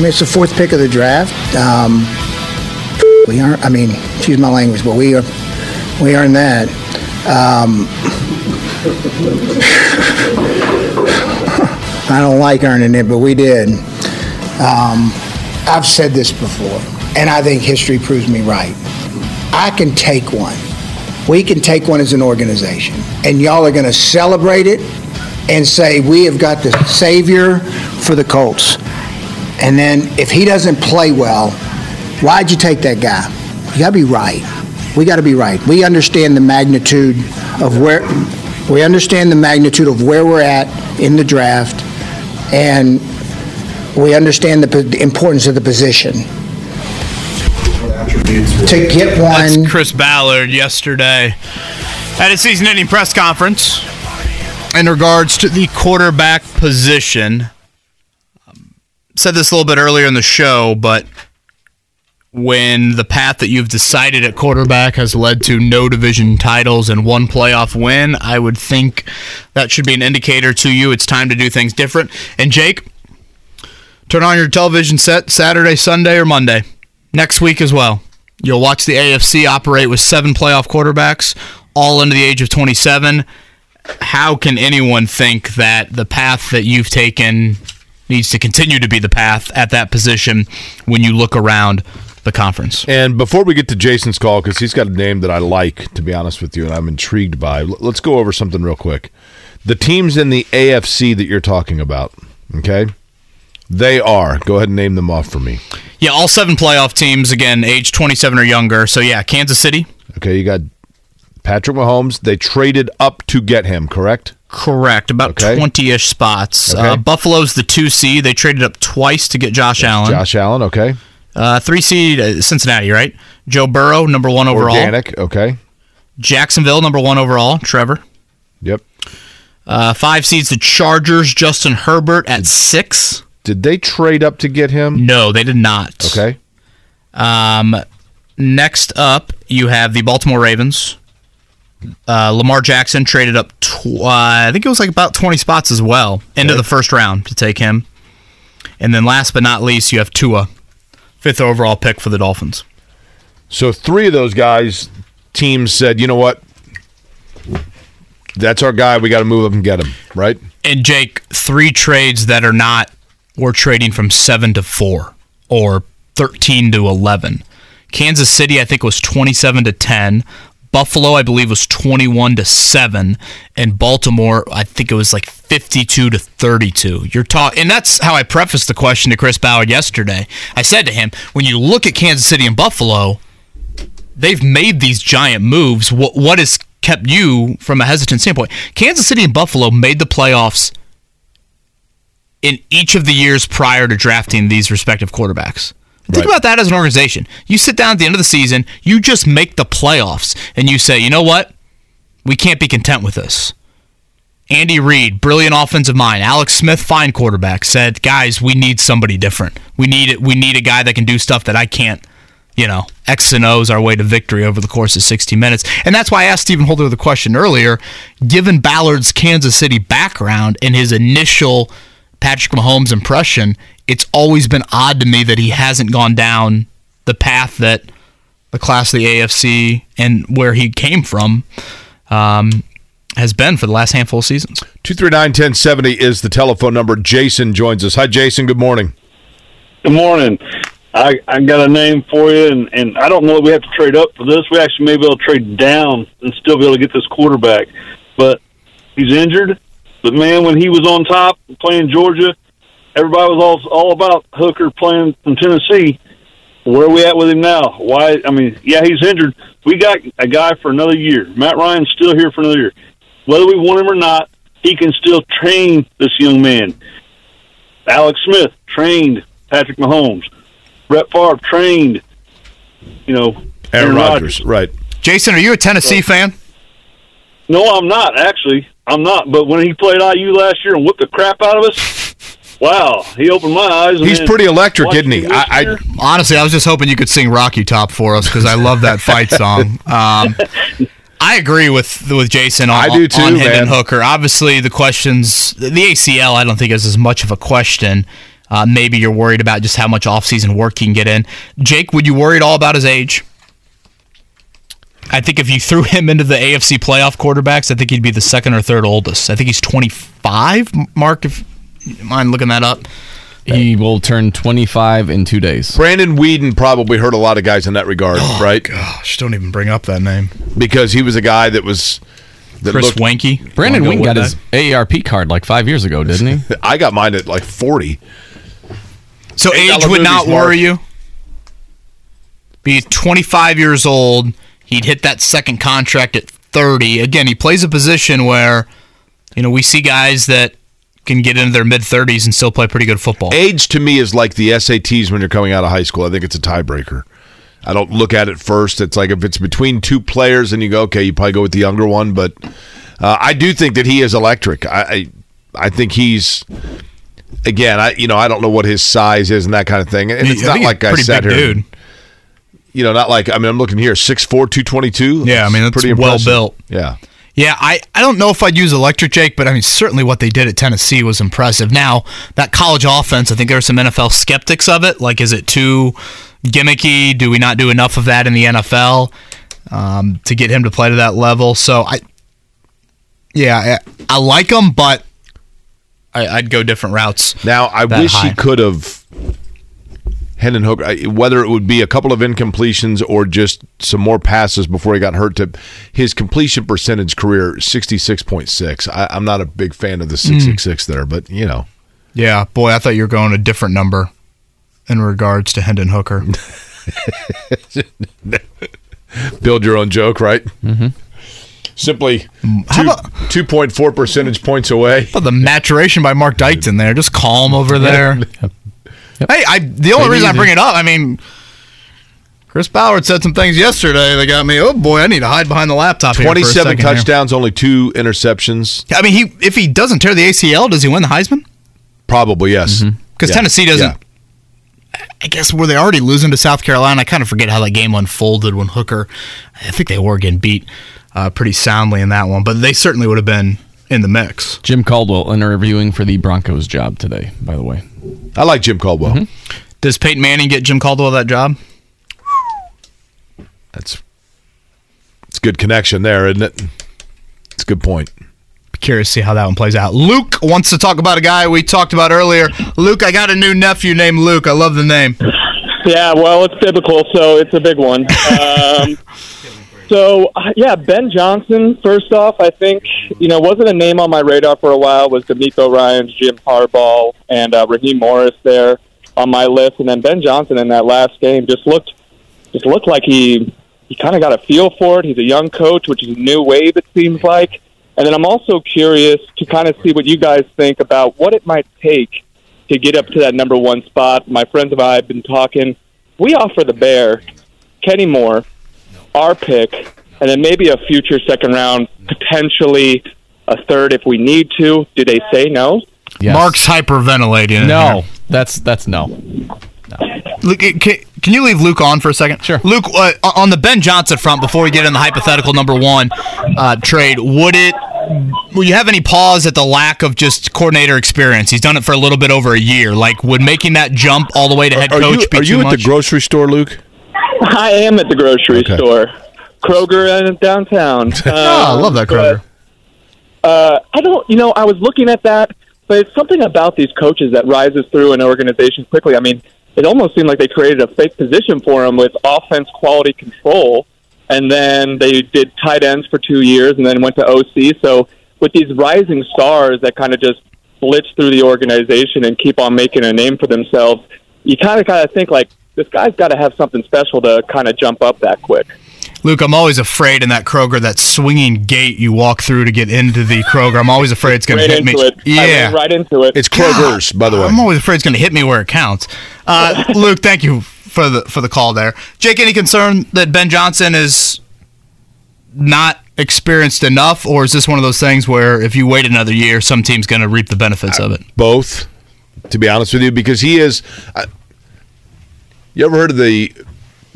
It's the fourth pick of the draft. Um, we aren't. I mean, excuse my language, but we are. We earned that. Um, I don't like earning it, but we did. Um, I've said this before, and I think history proves me right. I can take one. We can take one as an organization, and y'all are going to celebrate it and say we have got the savior for the Colts. And then if he doesn't play well, why'd you take that guy? You got to be right. We got to be right. We understand the magnitude of where we understand the magnitude of where we're at in the draft, and we understand the, the importance of the position. To get one, That's Chris Ballard yesterday at a season-ending press conference in regards to the quarterback position. Said this a little bit earlier in the show, but when the path that you've decided at quarterback has led to no division titles and one playoff win, I would think that should be an indicator to you it's time to do things different. And Jake, turn on your television set Saturday, Sunday, or Monday. Next week as well. You'll watch the AFC operate with seven playoff quarterbacks, all under the age of 27. How can anyone think that the path that you've taken needs to continue to be the path at that position when you look around the conference? And before we get to Jason's call, because he's got a name that I like, to be honest with you, and I'm intrigued by, let's go over something real quick. The teams in the AFC that you're talking about, okay? They are. Go ahead and name them off for me. Yeah, all seven playoff teams, again, age 27 or younger. So, yeah, Kansas City. Okay, you got Patrick Mahomes. They traded up to get him, correct? Correct, about Okay. 20 ish spots. Okay. Uh, Buffalo's the two seed. They traded up twice to get Josh Allen. Josh Allen, okay. Uh, three seed, uh, Cincinnati, right? Joe Burrow, number one overall. Organic, okay. Jacksonville, number one overall. Trevor. Yep. Uh, five seeds, the Chargers, Justin Herbert at six. Did they trade up to get him? No, they did not. Okay. Um, next up, you have the Baltimore Ravens. Uh, Lamar Jackson traded up, tw- uh, I think it was like about 20 spots as well, into Okay. the first round to take him. And then last but not least, you have Tua, fifth overall pick for the Dolphins. So three of those guys, teams said, you know what? That's our guy. We got to move up and get him, right? And Jake, three trades that are not, we're trading from seven to four or 13 to 11. Kansas City, I think, was 27 to 10. Buffalo, I believe, was 21 to 7. And Baltimore, I think it was like 52 to 32. You're talking, and that's how I prefaced the question to Chris Ballard yesterday. I said to him, when you look at Kansas City and Buffalo, they've made these giant moves. What, what has kept you from a hesitant standpoint? Kansas City and Buffalo made the playoffs in each of the years prior to drafting these respective quarterbacks. Think Right. about that as an organization. You sit down at the end of the season, you just make the playoffs, and you say, you know what? We can't be content with this. Andy Reid, brilliant offensive mind. Alex Smith, fine quarterback, said, "Guys, we need somebody different. We need it. We need a guy that can do stuff that I can't. You know, X and O's our way to victory over the course of 60 minutes." And that's why I asked Stephen Holder the question earlier. Given Ballard's Kansas City background and his initial Patrick Mahomes impression, it's always been odd to me that he hasn't gone down the path that the class of the AFC and where he came from um, has been for the last handful of seasons. 239 1070 is the telephone number. Jason joins us. Hi, Jason. Good morning. Good morning. I, I got a name for you, and, and I don't know if we have to trade up for this. We actually may be able to trade down and still be able to get this quarterback. But he's injured. But man, when he was on top playing Georgia, everybody was all all about Hooker playing from Tennessee. Where are we at with him now? Why? I mean, yeah, he's injured. We got a guy for another year. Matt Ryan's still here for another year. Whether we want him or not, he can still train this young man. Alex Smith trained Patrick Mahomes. Brett Favre trained, you know, Aaron Rodgers. Right. Jason, are you a Tennessee fan? No, I'm not actually. I'm not. But when he played IU last year and whipped the crap out of us, Wow, he opened my eyes. He's pretty electric, Watching isn't he? I, I Honestly, I was just hoping you could sing Rocky Top for us because I love that fight song. Um, I agree with with Jason on, I do too, on Hendon man. Hooker. Obviously, the questions, the ACL, I don't think is as much of a question. Uh, maybe you're worried about just how much offseason work he can get in. Jake, would you worry at all about his age? I think if you threw him into the AFC playoff quarterbacks, I think he'd be the second or third oldest. I think he's 25. Mark, if you mind looking that up. He will turn 25 in two days. Brandon Weeden probably hurt a lot of guys in that regard, oh, right? Gosh, don't even bring up that name. Because he was a guy that was that Chris looked. Wanky. Brandon Wanna go Wing got with his AARP card like five years ago, didn't he? I got mine at like forty. So age would not Mark. worry you. Be 25 years old. He'd hit that second contract at 30. Again, he plays a position where, you know, we see guys that can get into their mid 30s and still play pretty good football. Age to me is like the SATs when you're coming out of high school. I think it's a tiebreaker. I don't look at it first. It's like if it's between two players and you go, okay, you probably go with the younger one. But uh, I do think that he is electric. I, I I think he's again. I you know I don't know what his size is and that kind of thing. And it's I not like I sat here. dude. You know, not like I mean, I'm looking here, 6'4", 222. Yeah, I mean, that's pretty well built. Yeah. Yeah, I, I don't know if I'd use electric, Jake, but I mean, certainly what they did at Tennessee was impressive. Now, that college offense, I think there are some NFL skeptics of it. Like, is it too gimmicky? Do we not do enough of that in the NFL um, to get him to play to that level? So, I, yeah, I, I like him, but I, I'd go different routes. Now, I wish high. he could have Hendon Hooker, I- whether it would be a couple of incompletions or just some more passes before he got hurt. To his completion percentage career, sixty six point six. I'm not a big fan of the six six six there, but you know, Yeah, boy, I thought you were going a different number in regards to Hendon Hooker. build your own joke, right? Mm-hmm. Simply two about- two point four percentage points away. But the maturation by Mark Dykton there, just calm over there. Hey, I the only Take it reason I bring it up, I mean, Chris Ballard said some things yesterday that got me. Oh boy, I need to hide behind the laptop. here for a Twenty seven second here." touchdowns, only two interceptions. I mean, he if he doesn't tear the ACL, does he win the Heisman? Probably yes, Because Yeah. Tennessee doesn't. Yeah. I guess were they already losing to South Carolina? I kind of forget how that game unfolded when Hooker. I think they were getting beat uh, pretty soundly in that one, but they certainly would have been in the mix. Jim Caldwell interviewing for the Broncos job today, by the way. I like Jim Caldwell. Mm-hmm. Does Peyton Manning get Jim Caldwell that job? That's it's a good connection there, isn't it? It's a good point. curious to see how that one plays out. Luke wants to talk about a guy we talked about earlier. Luke, I got a new nephew named Luke. I love the name. Yeah, well, it's biblical, so it's a big one. Um, so, uh, yeah, Ben Johnson, first off, I think, you know, wasn't a name on my radar for a while, was DeMeco Ryans, Jim Harbaugh, and uh, Raheem Morris there on my list. And then Ben Johnson in that last game just looked just looked like he, he kind of got a feel for it. He's a young coach, which is a new wave, it seems like. And then I'm also curious to kind of see what you guys think about what it might take to get up to that number one spot. My friends and I have been talking. We offer the Bear, Kenny Moore, our pick, and then maybe a future second round, potentially a third if we need to. Do they say no? Yes. Mark's hyperventilating. No, here. that's that's no. Luke, can, can you leave Luke on for a second? Sure. Luke, uh, on the Ben Johnson front, before we get in the hypothetical number one uh, trade, would it? Will you have any pause at the lack of just coordinator experience? He's done it for a little bit over a year. Like, would making that jump all the way to head Are coach you, be are too you at much? the grocery store, Luke? I am at the grocery Okay. store, Kroger in downtown. oh, I love that Kroger. Uh, I don't, you know, I was looking at that, but it's something about these coaches that rises through an organization quickly. I mean, it almost seemed like they created a fake position for him with offense quality control, and then they did tight ends for two years, and then went to OC. So with these rising stars that kind of just blitz through the organization and keep on making a name for themselves, you kind of kind of think like this guy's got to have something special to kind of jump up that quick. Luke, I'm always afraid in that Kroger, that swinging gate you walk through to get into the Kroger. I'm always afraid it's going to Right hit me. into it. I Yeah. ran right into it. It's Kroger's, by the way. I'm always afraid it's going to hit me where it counts. Uh, Luke, thank you for the for the call there. Jake, any concern that Ben Johnson is not experienced enough, or is this one of those things where if you wait another year, some team's going to reap the benefits of it? Both. To be honest with you, because he is. You ever heard of the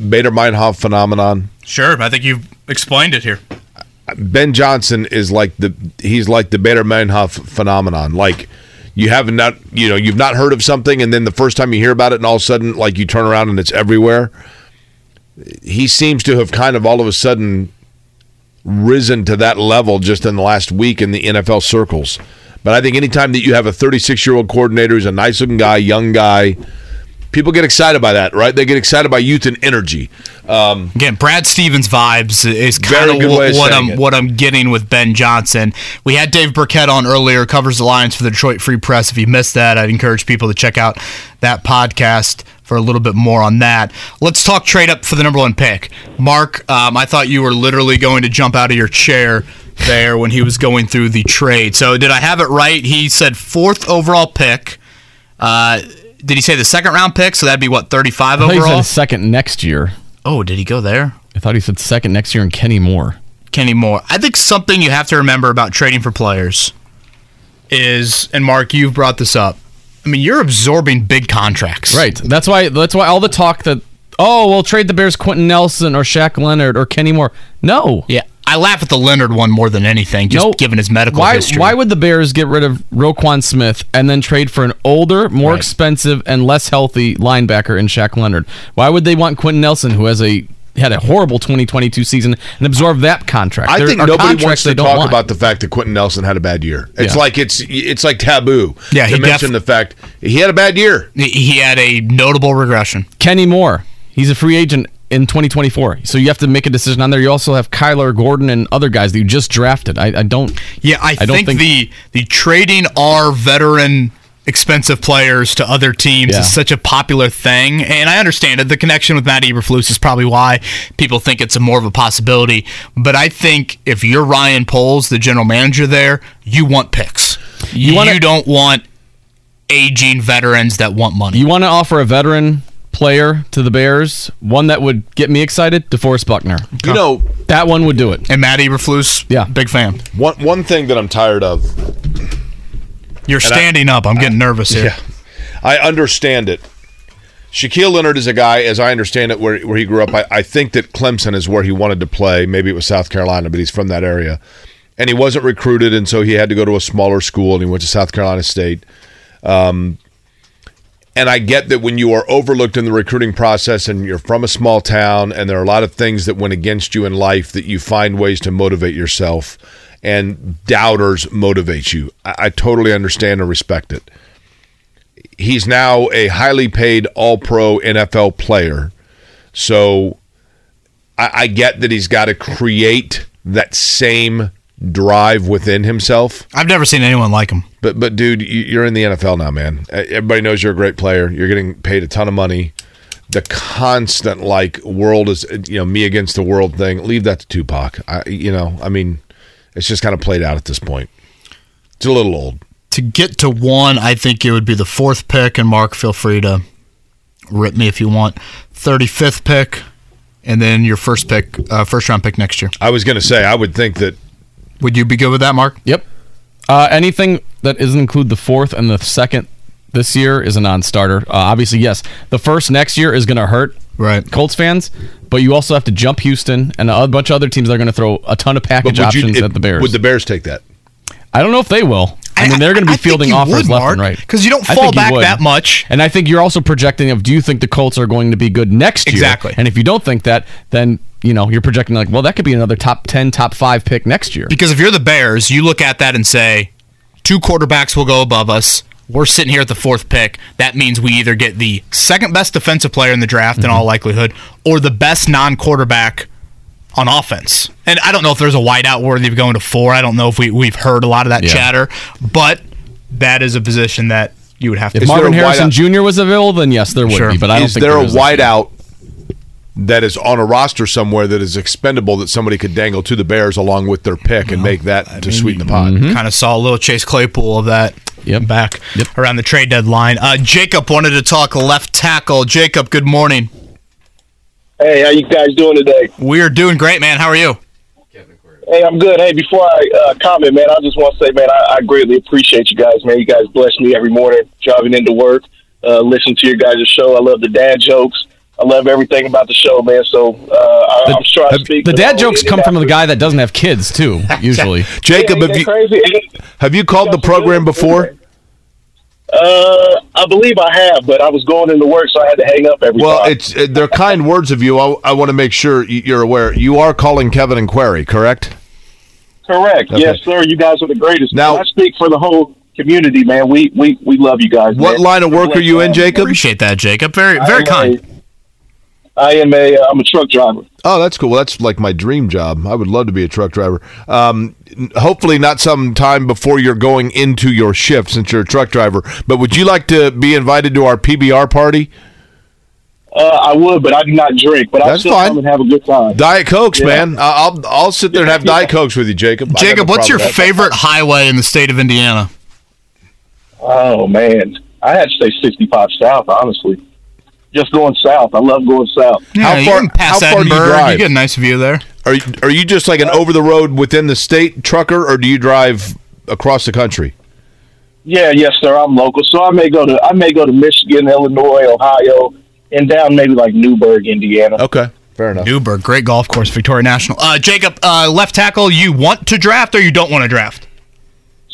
Baader-Meinhof phenomenon? Sure, I think you've explained it here. Ben Johnson is like the he's like the Baader-Meinhof phenomenon. Like you have not you know you've not heard of something, and then the first time you hear about it, and all of a sudden like you turn around and it's everywhere. He seems to have kind of all of a sudden risen to that level just in the last week in the NFL circles. But I think anytime that you have a 36 year old coordinator who's a nice looking guy, young guy, people get excited by that, right? They get excited by youth and energy. Um, Again, Brad Stevens vibes is kind of of what I'm it. what I'm getting with Ben Johnson. We had Dave Birkett on earlier, covers the Lions for the Detroit Free Press. If you missed that, I'd encourage people to check out that podcast for a little bit more on that. Let's talk trade up for the number one pick. Mark, um, I thought you were literally going to jump out of your chair there when he was going through the trade. So did I have it right? He said fourth overall pick. Uh, did he say the second round pick? So that'd be what thirty five I thought he overall. said second next year. Oh, did he go there? I thought he said second next year and Kenny Moore. Kenny Moore. I think something you have to remember about trading for players is, and Mark, you've brought this up. I mean, you're absorbing big contracts. Right. That's why. That's why all the talk that oh, we'll trade the Bears Quenton Nelson or Shaq Leonard or Kenny Moore. No. Yeah, I laugh at the Leonard one more than anything, just No. given his medical Why? history. Why would the Bears get rid of Roquan Smith and then trade for an older, more Right. expensive, and less healthy linebacker in Shaq Leonard? Why would they want Quenton Nelson, who has a had a horrible 2022 season, and absorb that contract? I There think nobody wants to talk want. about the fact that Quenton Nelson had a bad year. It's Yeah. like it's it's like taboo Yeah, to he mention def- the fact he had a bad year. He- he had a notable regression. Kenny Moore. He's a free agent in 2024. So you have to make a decision on there. You also have Kyler Gordon and other guys that you just drafted. I, I don't. Yeah, I, I don't think, think- the the trading our veteran expensive players to other teams Yeah. is such a popular thing, and I understand it. The connection with Matt Eberflus is probably why people think it's a more of a possibility. But I think if you're Ryan Poles, the general manager there, you want picks. You, wanna- don't want aging veterans that want money. You want to offer a veteran player to the Bears, one that would get me excited, DeForest Buckner. You know, That one would do it. and Matt Eberflus, Yeah. big fan. one one thing that I'm tired of. You're standing up. I'm getting nervous here. Yeah, I understand it. Shaquille Leonard is a guy, as I understand it, where, where he grew up. I, I think that Clemson is where he wanted to play. Maybe it was South Carolina, but he's from that area. And he wasn't recruited, and so he had to go to a smaller school, and he went to South Carolina State. Um, and I get that when you are overlooked in the recruiting process and you're from a small town and there are a lot of things that went against you in life that you find ways to motivate yourself and doubters motivate you. I, I totally understand and respect it. He's now a highly paid all pro NFL player. So I, I get that he's got to create that same drive within himself. I've never seen anyone like him. But but dude, you- you're in the NFL now, man. Everybody knows you're a great player. You're getting paid a ton of money. The constant like world is you know me against the world thing. Leave that to Tupac. I you know I mean, it's just kind of played out at this point. It's a little old. to get to one, I think it would be the fourth pick. And Mark, feel free to rip me if you want. Thirty fifth pick, and then your first pick, uh, first round pick next year. I was going to say I would think that Would you be good with that, Mark? Yep. Uh, anything that doesn't include the fourth and the second this year is a non-starter. Uh, obviously, yes, the first next year is going to hurt Right. Colts fans, but you also have to jump Houston and a bunch of other teams that are going to throw a ton of package would you options at the Bears. would the Bears take that? I don't know if they will. I, mean, they're going to be I think fielding offers would, left Mark, and right 'cause you don't fall think back would. that much. And I think you're also projecting of do you think the Colts are going to be good next year? Exactly. And if you don't think that, then you know you're projecting like, well, that could be another top ten, top five pick next year. Because if you're the Bears, you look at that and say, two quarterbacks will go above us. We're sitting here at the fourth pick. That means we either get the second best defensive player in the draft in Mm-hmm. all likelihood, or the best non-quarterback on offense. And I don't know if there's a wideout worthy of going to four. I don't know if we we've heard a lot of that Yeah. chatter, but that is a position that you would have to. If Is Marvin Harrison Jr. was available, then yes, there would Sure. be. But I don't is think there a is this wideout that is on a roster somewhere that is expendable that somebody could dangle to the Bears along with their pick and make that to sweeten the pot? Kind of saw a little Chase Claypool of that Yep. back Yep. around the trade deadline. Uh, Jacob wanted to talk left tackle. Jacob, good morning. Hey, how you guys doing today? We are doing great, man. How are you? Hey, I'm good. Hey, before I uh, comment, man, I just want to say, man, I, I greatly appreciate you guys, man. You guys bless me every morning driving into work, uh, listen to your guys' show. I love the dad jokes. I love everything about the show, man. So uh, I, I'm sure I speak. The dad jokes come from the guy that doesn't have kids too. Usually, Jacob, Yeah, have you crazy? have you called the program before? Uh, I believe I have, but I was going into work, so I had to hang up every Well, time. it's uh, they're kind words of you. I, I want to make sure you're aware. You are calling Kevin and Query, correct? Correct. Okay. Yes, sir. You guys are the greatest. Now- Now I speak for the whole community, man. We we we love you guys. What man. line of work are you in, Jacob? Appreciate that, Jacob. Very, very am kind. A- I am a uh, I'm a truck driver. Oh, that's cool. Well, that's like my dream job. I would love to be a truck driver. Um, hopefully, not some time before you're going into your shift, since you're a truck driver. But would you like to be invited to our PBR party? Uh, I would, but I do not drink. But I That's still fine. come and have a good time. Diet Cokes, Yeah. man. I- I'll I'll sit there and have Diet Cokes with you, Jacob. Jacob, no what's your problem that. favorite highway in the state of Indiana? Oh man, I had to say 65 South. Honestly, just going south. I love going south. Yeah, How you far- pass how far do you Edinburgh. drive? get a nice view there. Are you, are you just like an over the road within the state trucker, or do you drive across the country? Yeah, yes, sir. I'm local, so I may go to I may go to Michigan, Illinois, Ohio, and down maybe like Newburgh, Indiana. Okay, fair enough. Newburgh, great golf course, Victoria National. Uh, Jacob, uh, left tackle, you want to draft or you don't want to draft?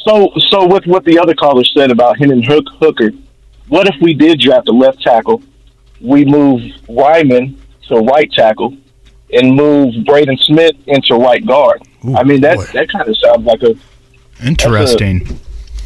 So, so with what the other caller said about Henry Hook Hooker, what if we did draft a left tackle? We move Raimann to right tackle and move Braden Smith into right guard. I mean that that kind of sounds like a Interesting.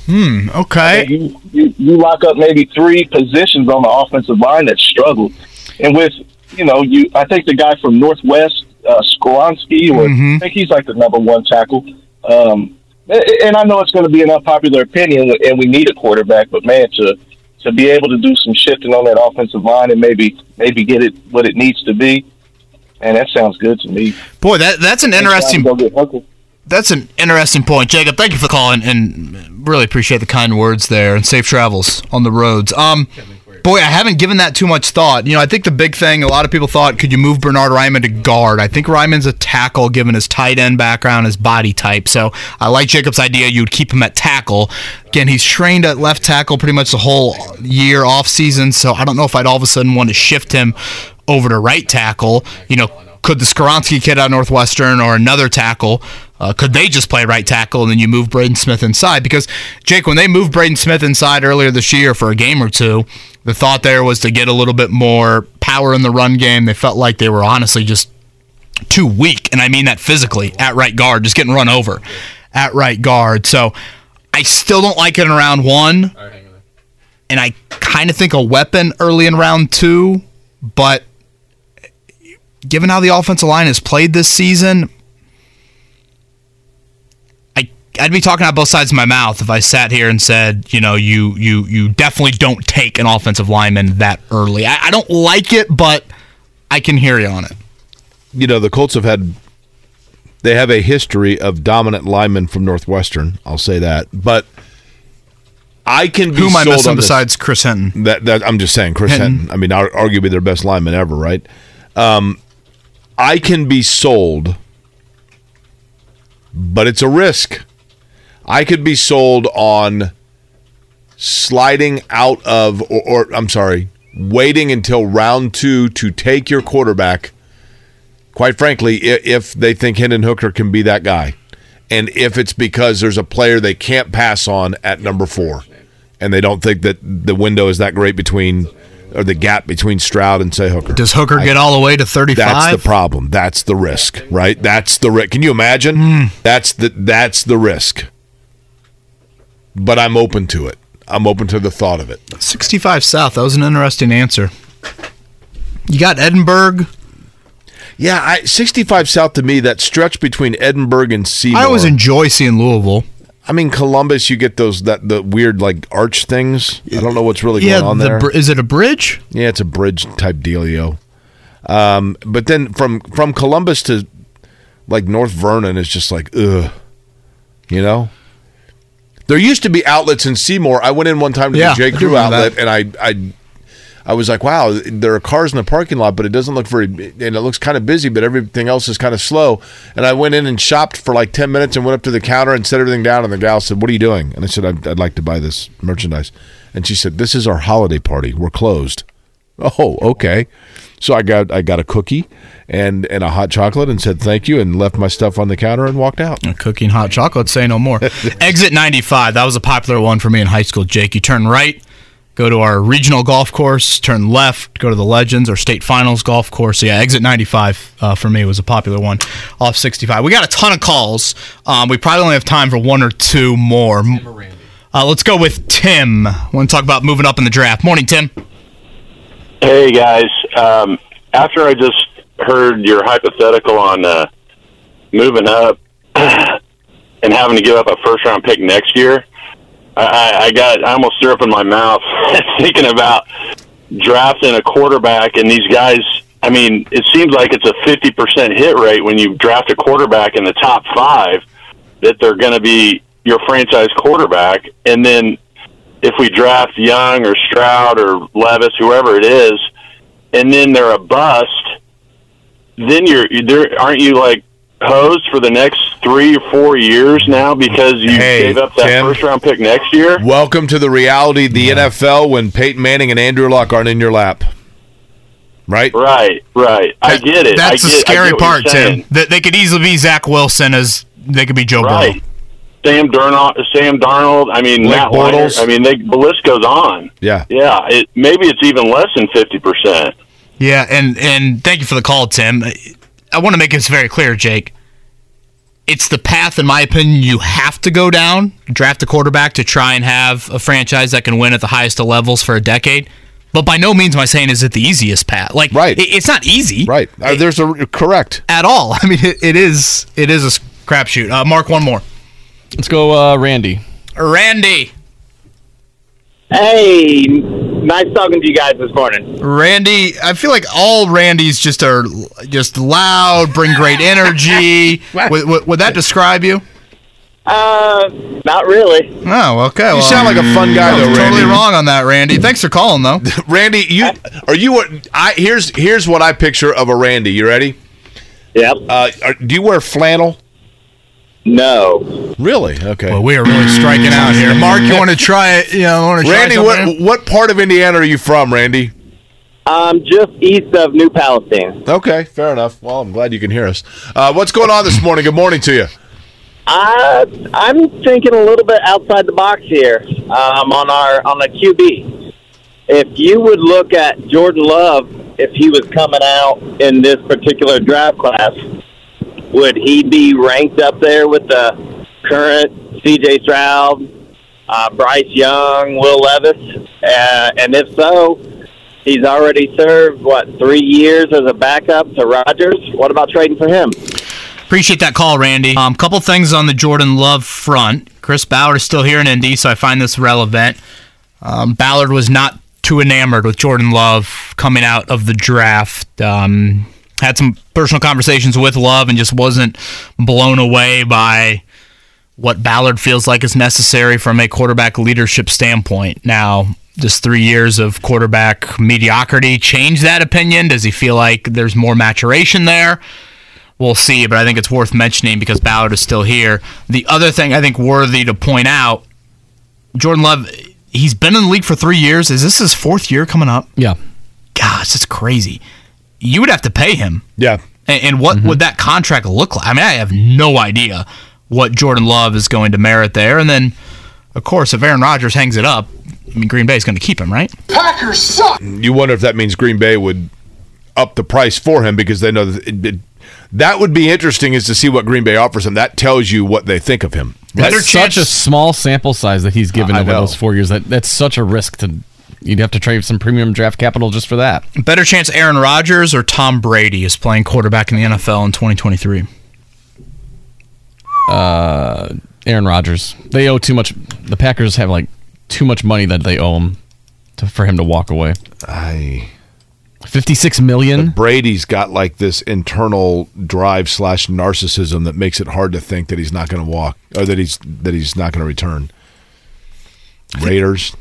Hmm. Okay. you, you you lock up maybe three positions on the offensive line that struggled, and with you know you I think the guy from Northwest uh, Skoronski or Mhm. I think he's like the number one tackle. Um, and I know it's going to be an unpopular opinion, and we need a quarterback, but man, to to be able to do some shifting on that offensive line and maybe maybe get it what it needs to be, and that sounds good to me. Boy, that that's an interesting. Go. That's an interesting point, Jacob. Thank you for calling, and really appreciate the kind words there, and safe travels on the roads. Um, boy, I haven't given that too much thought. You know, I think the big thing a lot of people thought, could you move Bernard Raimann to guard? I think Raimann's a tackle, given his tight end background, his body type. So I like Jacob's idea. You'd keep him at tackle. Again, he's trained at left tackle pretty much the whole year off season. So I don't know if I'd all of a sudden want to shift him over to right tackle. You know, could the Skoronski kid out of Northwestern or another tackle, uh, could they just play right tackle and then you move Braden Smith inside? Because, Jake, when they moved Braden Smith inside earlier this year for a game or two, the thought there was to get a little bit more power in the run game. They felt like they were honestly just too weak, and I mean that physically, at right guard, just getting run over at right guard. So I still don't like it in round one. And I kind of think a weapon early in round two, but given how the offensive line has played this season, I'd be talking out both sides of my mouth if I sat here and said, you know, you you you definitely don't take an offensive lineman that early. I, I don't like it, but I can hear you on it. You know, the Colts have had they have a history of dominant linemen from Northwestern. I'll say that, but I can be Who am I missing on this- besides Chris Hinton? That, that I'm just saying, Chris Hinton. Hinton. I mean, arguably their best lineman ever, right? Um, I can be sold, but it's a risk. I could be sold on sliding out of, or, or I'm sorry, waiting until round two to take your quarterback. Quite frankly, if they think Hendon Hooker can be that guy, and if it's because there's a player they can't pass on at number four, and they don't think that the window is that great between, or the gap between Stroud and say Hooker. Does Hooker I- get all the way to 35? that's the problem. That's the risk, right? That's the risk. Can you imagine? Hmm. That's the that's the risk. But I'm open to it. I'm open to the thought of it. 65 South. That was an interesting answer. You got Edinburgh. Yeah, I, 65 South to me, that stretch between Edinburgh and Seymour. I always enjoy seeing Louisville. I mean, Columbus, you get those that the weird like arch things. I don't know what's really yeah, going on the there. is it a bridge? Yeah, it's a bridge type dealio. Um, but then from from Columbus to like North Vernon is just like ugh, you know. There used to be outlets in Seymour. I went in one time to Yeah, the J Crew outlet, that. and I I I was like, wow, there are cars in the parking lot, but it doesn't look very, and it looks kind of busy, but everything else is kind of slow. And I went in and shopped for like 10 minutes and went up to the counter and set everything down. And the gal said, What are you doing? And I said, I'd, I'd like to buy this merchandise. And she said, This is our holiday party. We're closed. Oh, okay. So I got I got a cookie and and a hot chocolate and said thank you and left my stuff on the counter and walked out. A cookie and hot chocolate, say no more. Exit 95, that was a popular one for me in high school, Jake. You turn right, go to our regional golf course, turn left, go to the Legends or state finals golf course. So yeah, exit 95 uh, for me was a popular one off 65. We got a ton of calls. Um, we probably only have time for one or two more. Uh, let's go with Tim. Want to talk about moving up in the draft. Morning, Tim. Hey guys, um, after I just heard your hypothetical on uh, moving up and having to give up a first round pick next year, I, I- got I almost threw up in my mouth thinking about drafting a quarterback and these guys. I mean, it seems like it's a fifty percent hit rate when you draft a quarterback in the top five that they're going to be your franchise quarterback, and then if we draft Young or Stroud or Levis, whoever it is, and then they're a bust, then you're there. Aren't you like hosed for the next three or four years now because you Hey, gave up that Tim. first round pick next year? Welcome to the reality of the NFL when Peyton Manning and Andrew Luck aren't in your lap. Right? Right, right. I get it. That's I the get, I scary part, you're. Tim. That they could easily be Zach Wilson as they could be Joe Right. Burrow. Sam Darnold, Sam Darnold. I mean, Blake Matt Weiner, Bortles. I mean, they, the list goes on. Yeah. Yeah, it, maybe it's even less than fifty percent. Yeah, and and thank you for the call, Tim. I want to make this very clear, Jake. It's the path, in my opinion, you have to go down. Draft a quarterback to try and have a franchise that can win at the highest of levels for a decade. But by no means am I saying is it the easiest path. Like, right. it's not easy. Right. Uh, there's a correct at all. I mean, it, it is it is a crapshoot. Uh, Marc, one more. Let's go, uh, Randy. Randy. Hey, nice talking to you guys this morning. Randy, I feel like all Randys just are just loud, bring great energy. would, would, would that describe you? Uh, not really. Oh, okay. You well, sound like a fun guy, I was though, Totally Randy. wrong on that, Randy. Thanks for calling, though. Randy, you are you? I here's here's what I picture of a Randy. You ready? Yep. Uh, are, do you wear flannel? No. Really? Okay. Well, we are really striking out here. Marc, you want to try it? You know, want to try Randy, something? what what part of Indiana are you from, Randy? Um, just east of New Palestine. Okay, fair enough. Well, I'm glad you can hear us. Uh, what's going on this morning? Good morning to you. Uh, I'm thinking a little bit outside the box here um, on our on the QB. If you would look at Jordan Love, if he was coming out in this particular draft class, would he be ranked up there with the current C.J. Stroud, uh, Bryce Young, Will Levis? Uh, and if so, he's already served what three years as a backup to Rodgers. What about trading for him? Appreciate that call, Randy. Um, couple things on the Jordan Love front. Chris Ballard is still here in Indy, so I find this relevant. Um, Ballard was not too enamored with Jordan Love coming out of the draft. Um, had some personal conversations with Love and just wasn't blown away by what Ballard feels like is necessary from a quarterback leadership standpoint. Now, does three years of quarterback mediocrity change that opinion? Does he feel like there's more maturation there? We'll see, but I think it's worth mentioning because Ballard is still here. The other thing I think worthy to point out Jordan Love, he's been in the league for three years. Is this his fourth year coming up? Yeah. Gosh, that's crazy. You would have to pay him. Yeah. And, and what mm-hmm. would that contract look like? I mean, I have no idea what Jordan Love is going to merit there. And then, of course, if Aaron Rodgers hangs it up, I mean, Green Bay is going to keep him, right? Packers suck. You wonder if that means Green Bay would up the price for him because they know that it, it- that would be interesting is to see what Green Bay offers him. That tells you what they think of him. That's such a small sample size that he's given I over those four years. That that's such a risk to. You'd have to trade some premium draft capital just for that. Better chance Aaron Rodgers or Tom Brady is playing quarterback in the NFL in 2023. Uh, Aaron Rodgers. They owe too much. The Packers have like too much money that they owe him to, for him to walk away. I. Fifty-six million. Brady's got like this internal drive slash narcissism that makes it hard to think that he's not going to walk or that he's that he's not going to return. Raiders.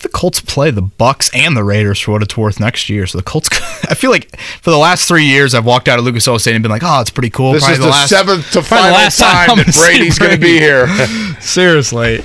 The Colts play the Bucs and the Raiders for what it's worth next year. So the Colts, I feel like for the last three years, I've walked out of Lucas Oil Stadium and been like, "Oh, it's pretty cool." This Probably is the, last- seventh to final last time I'm that Brady's going to be here. Seriously.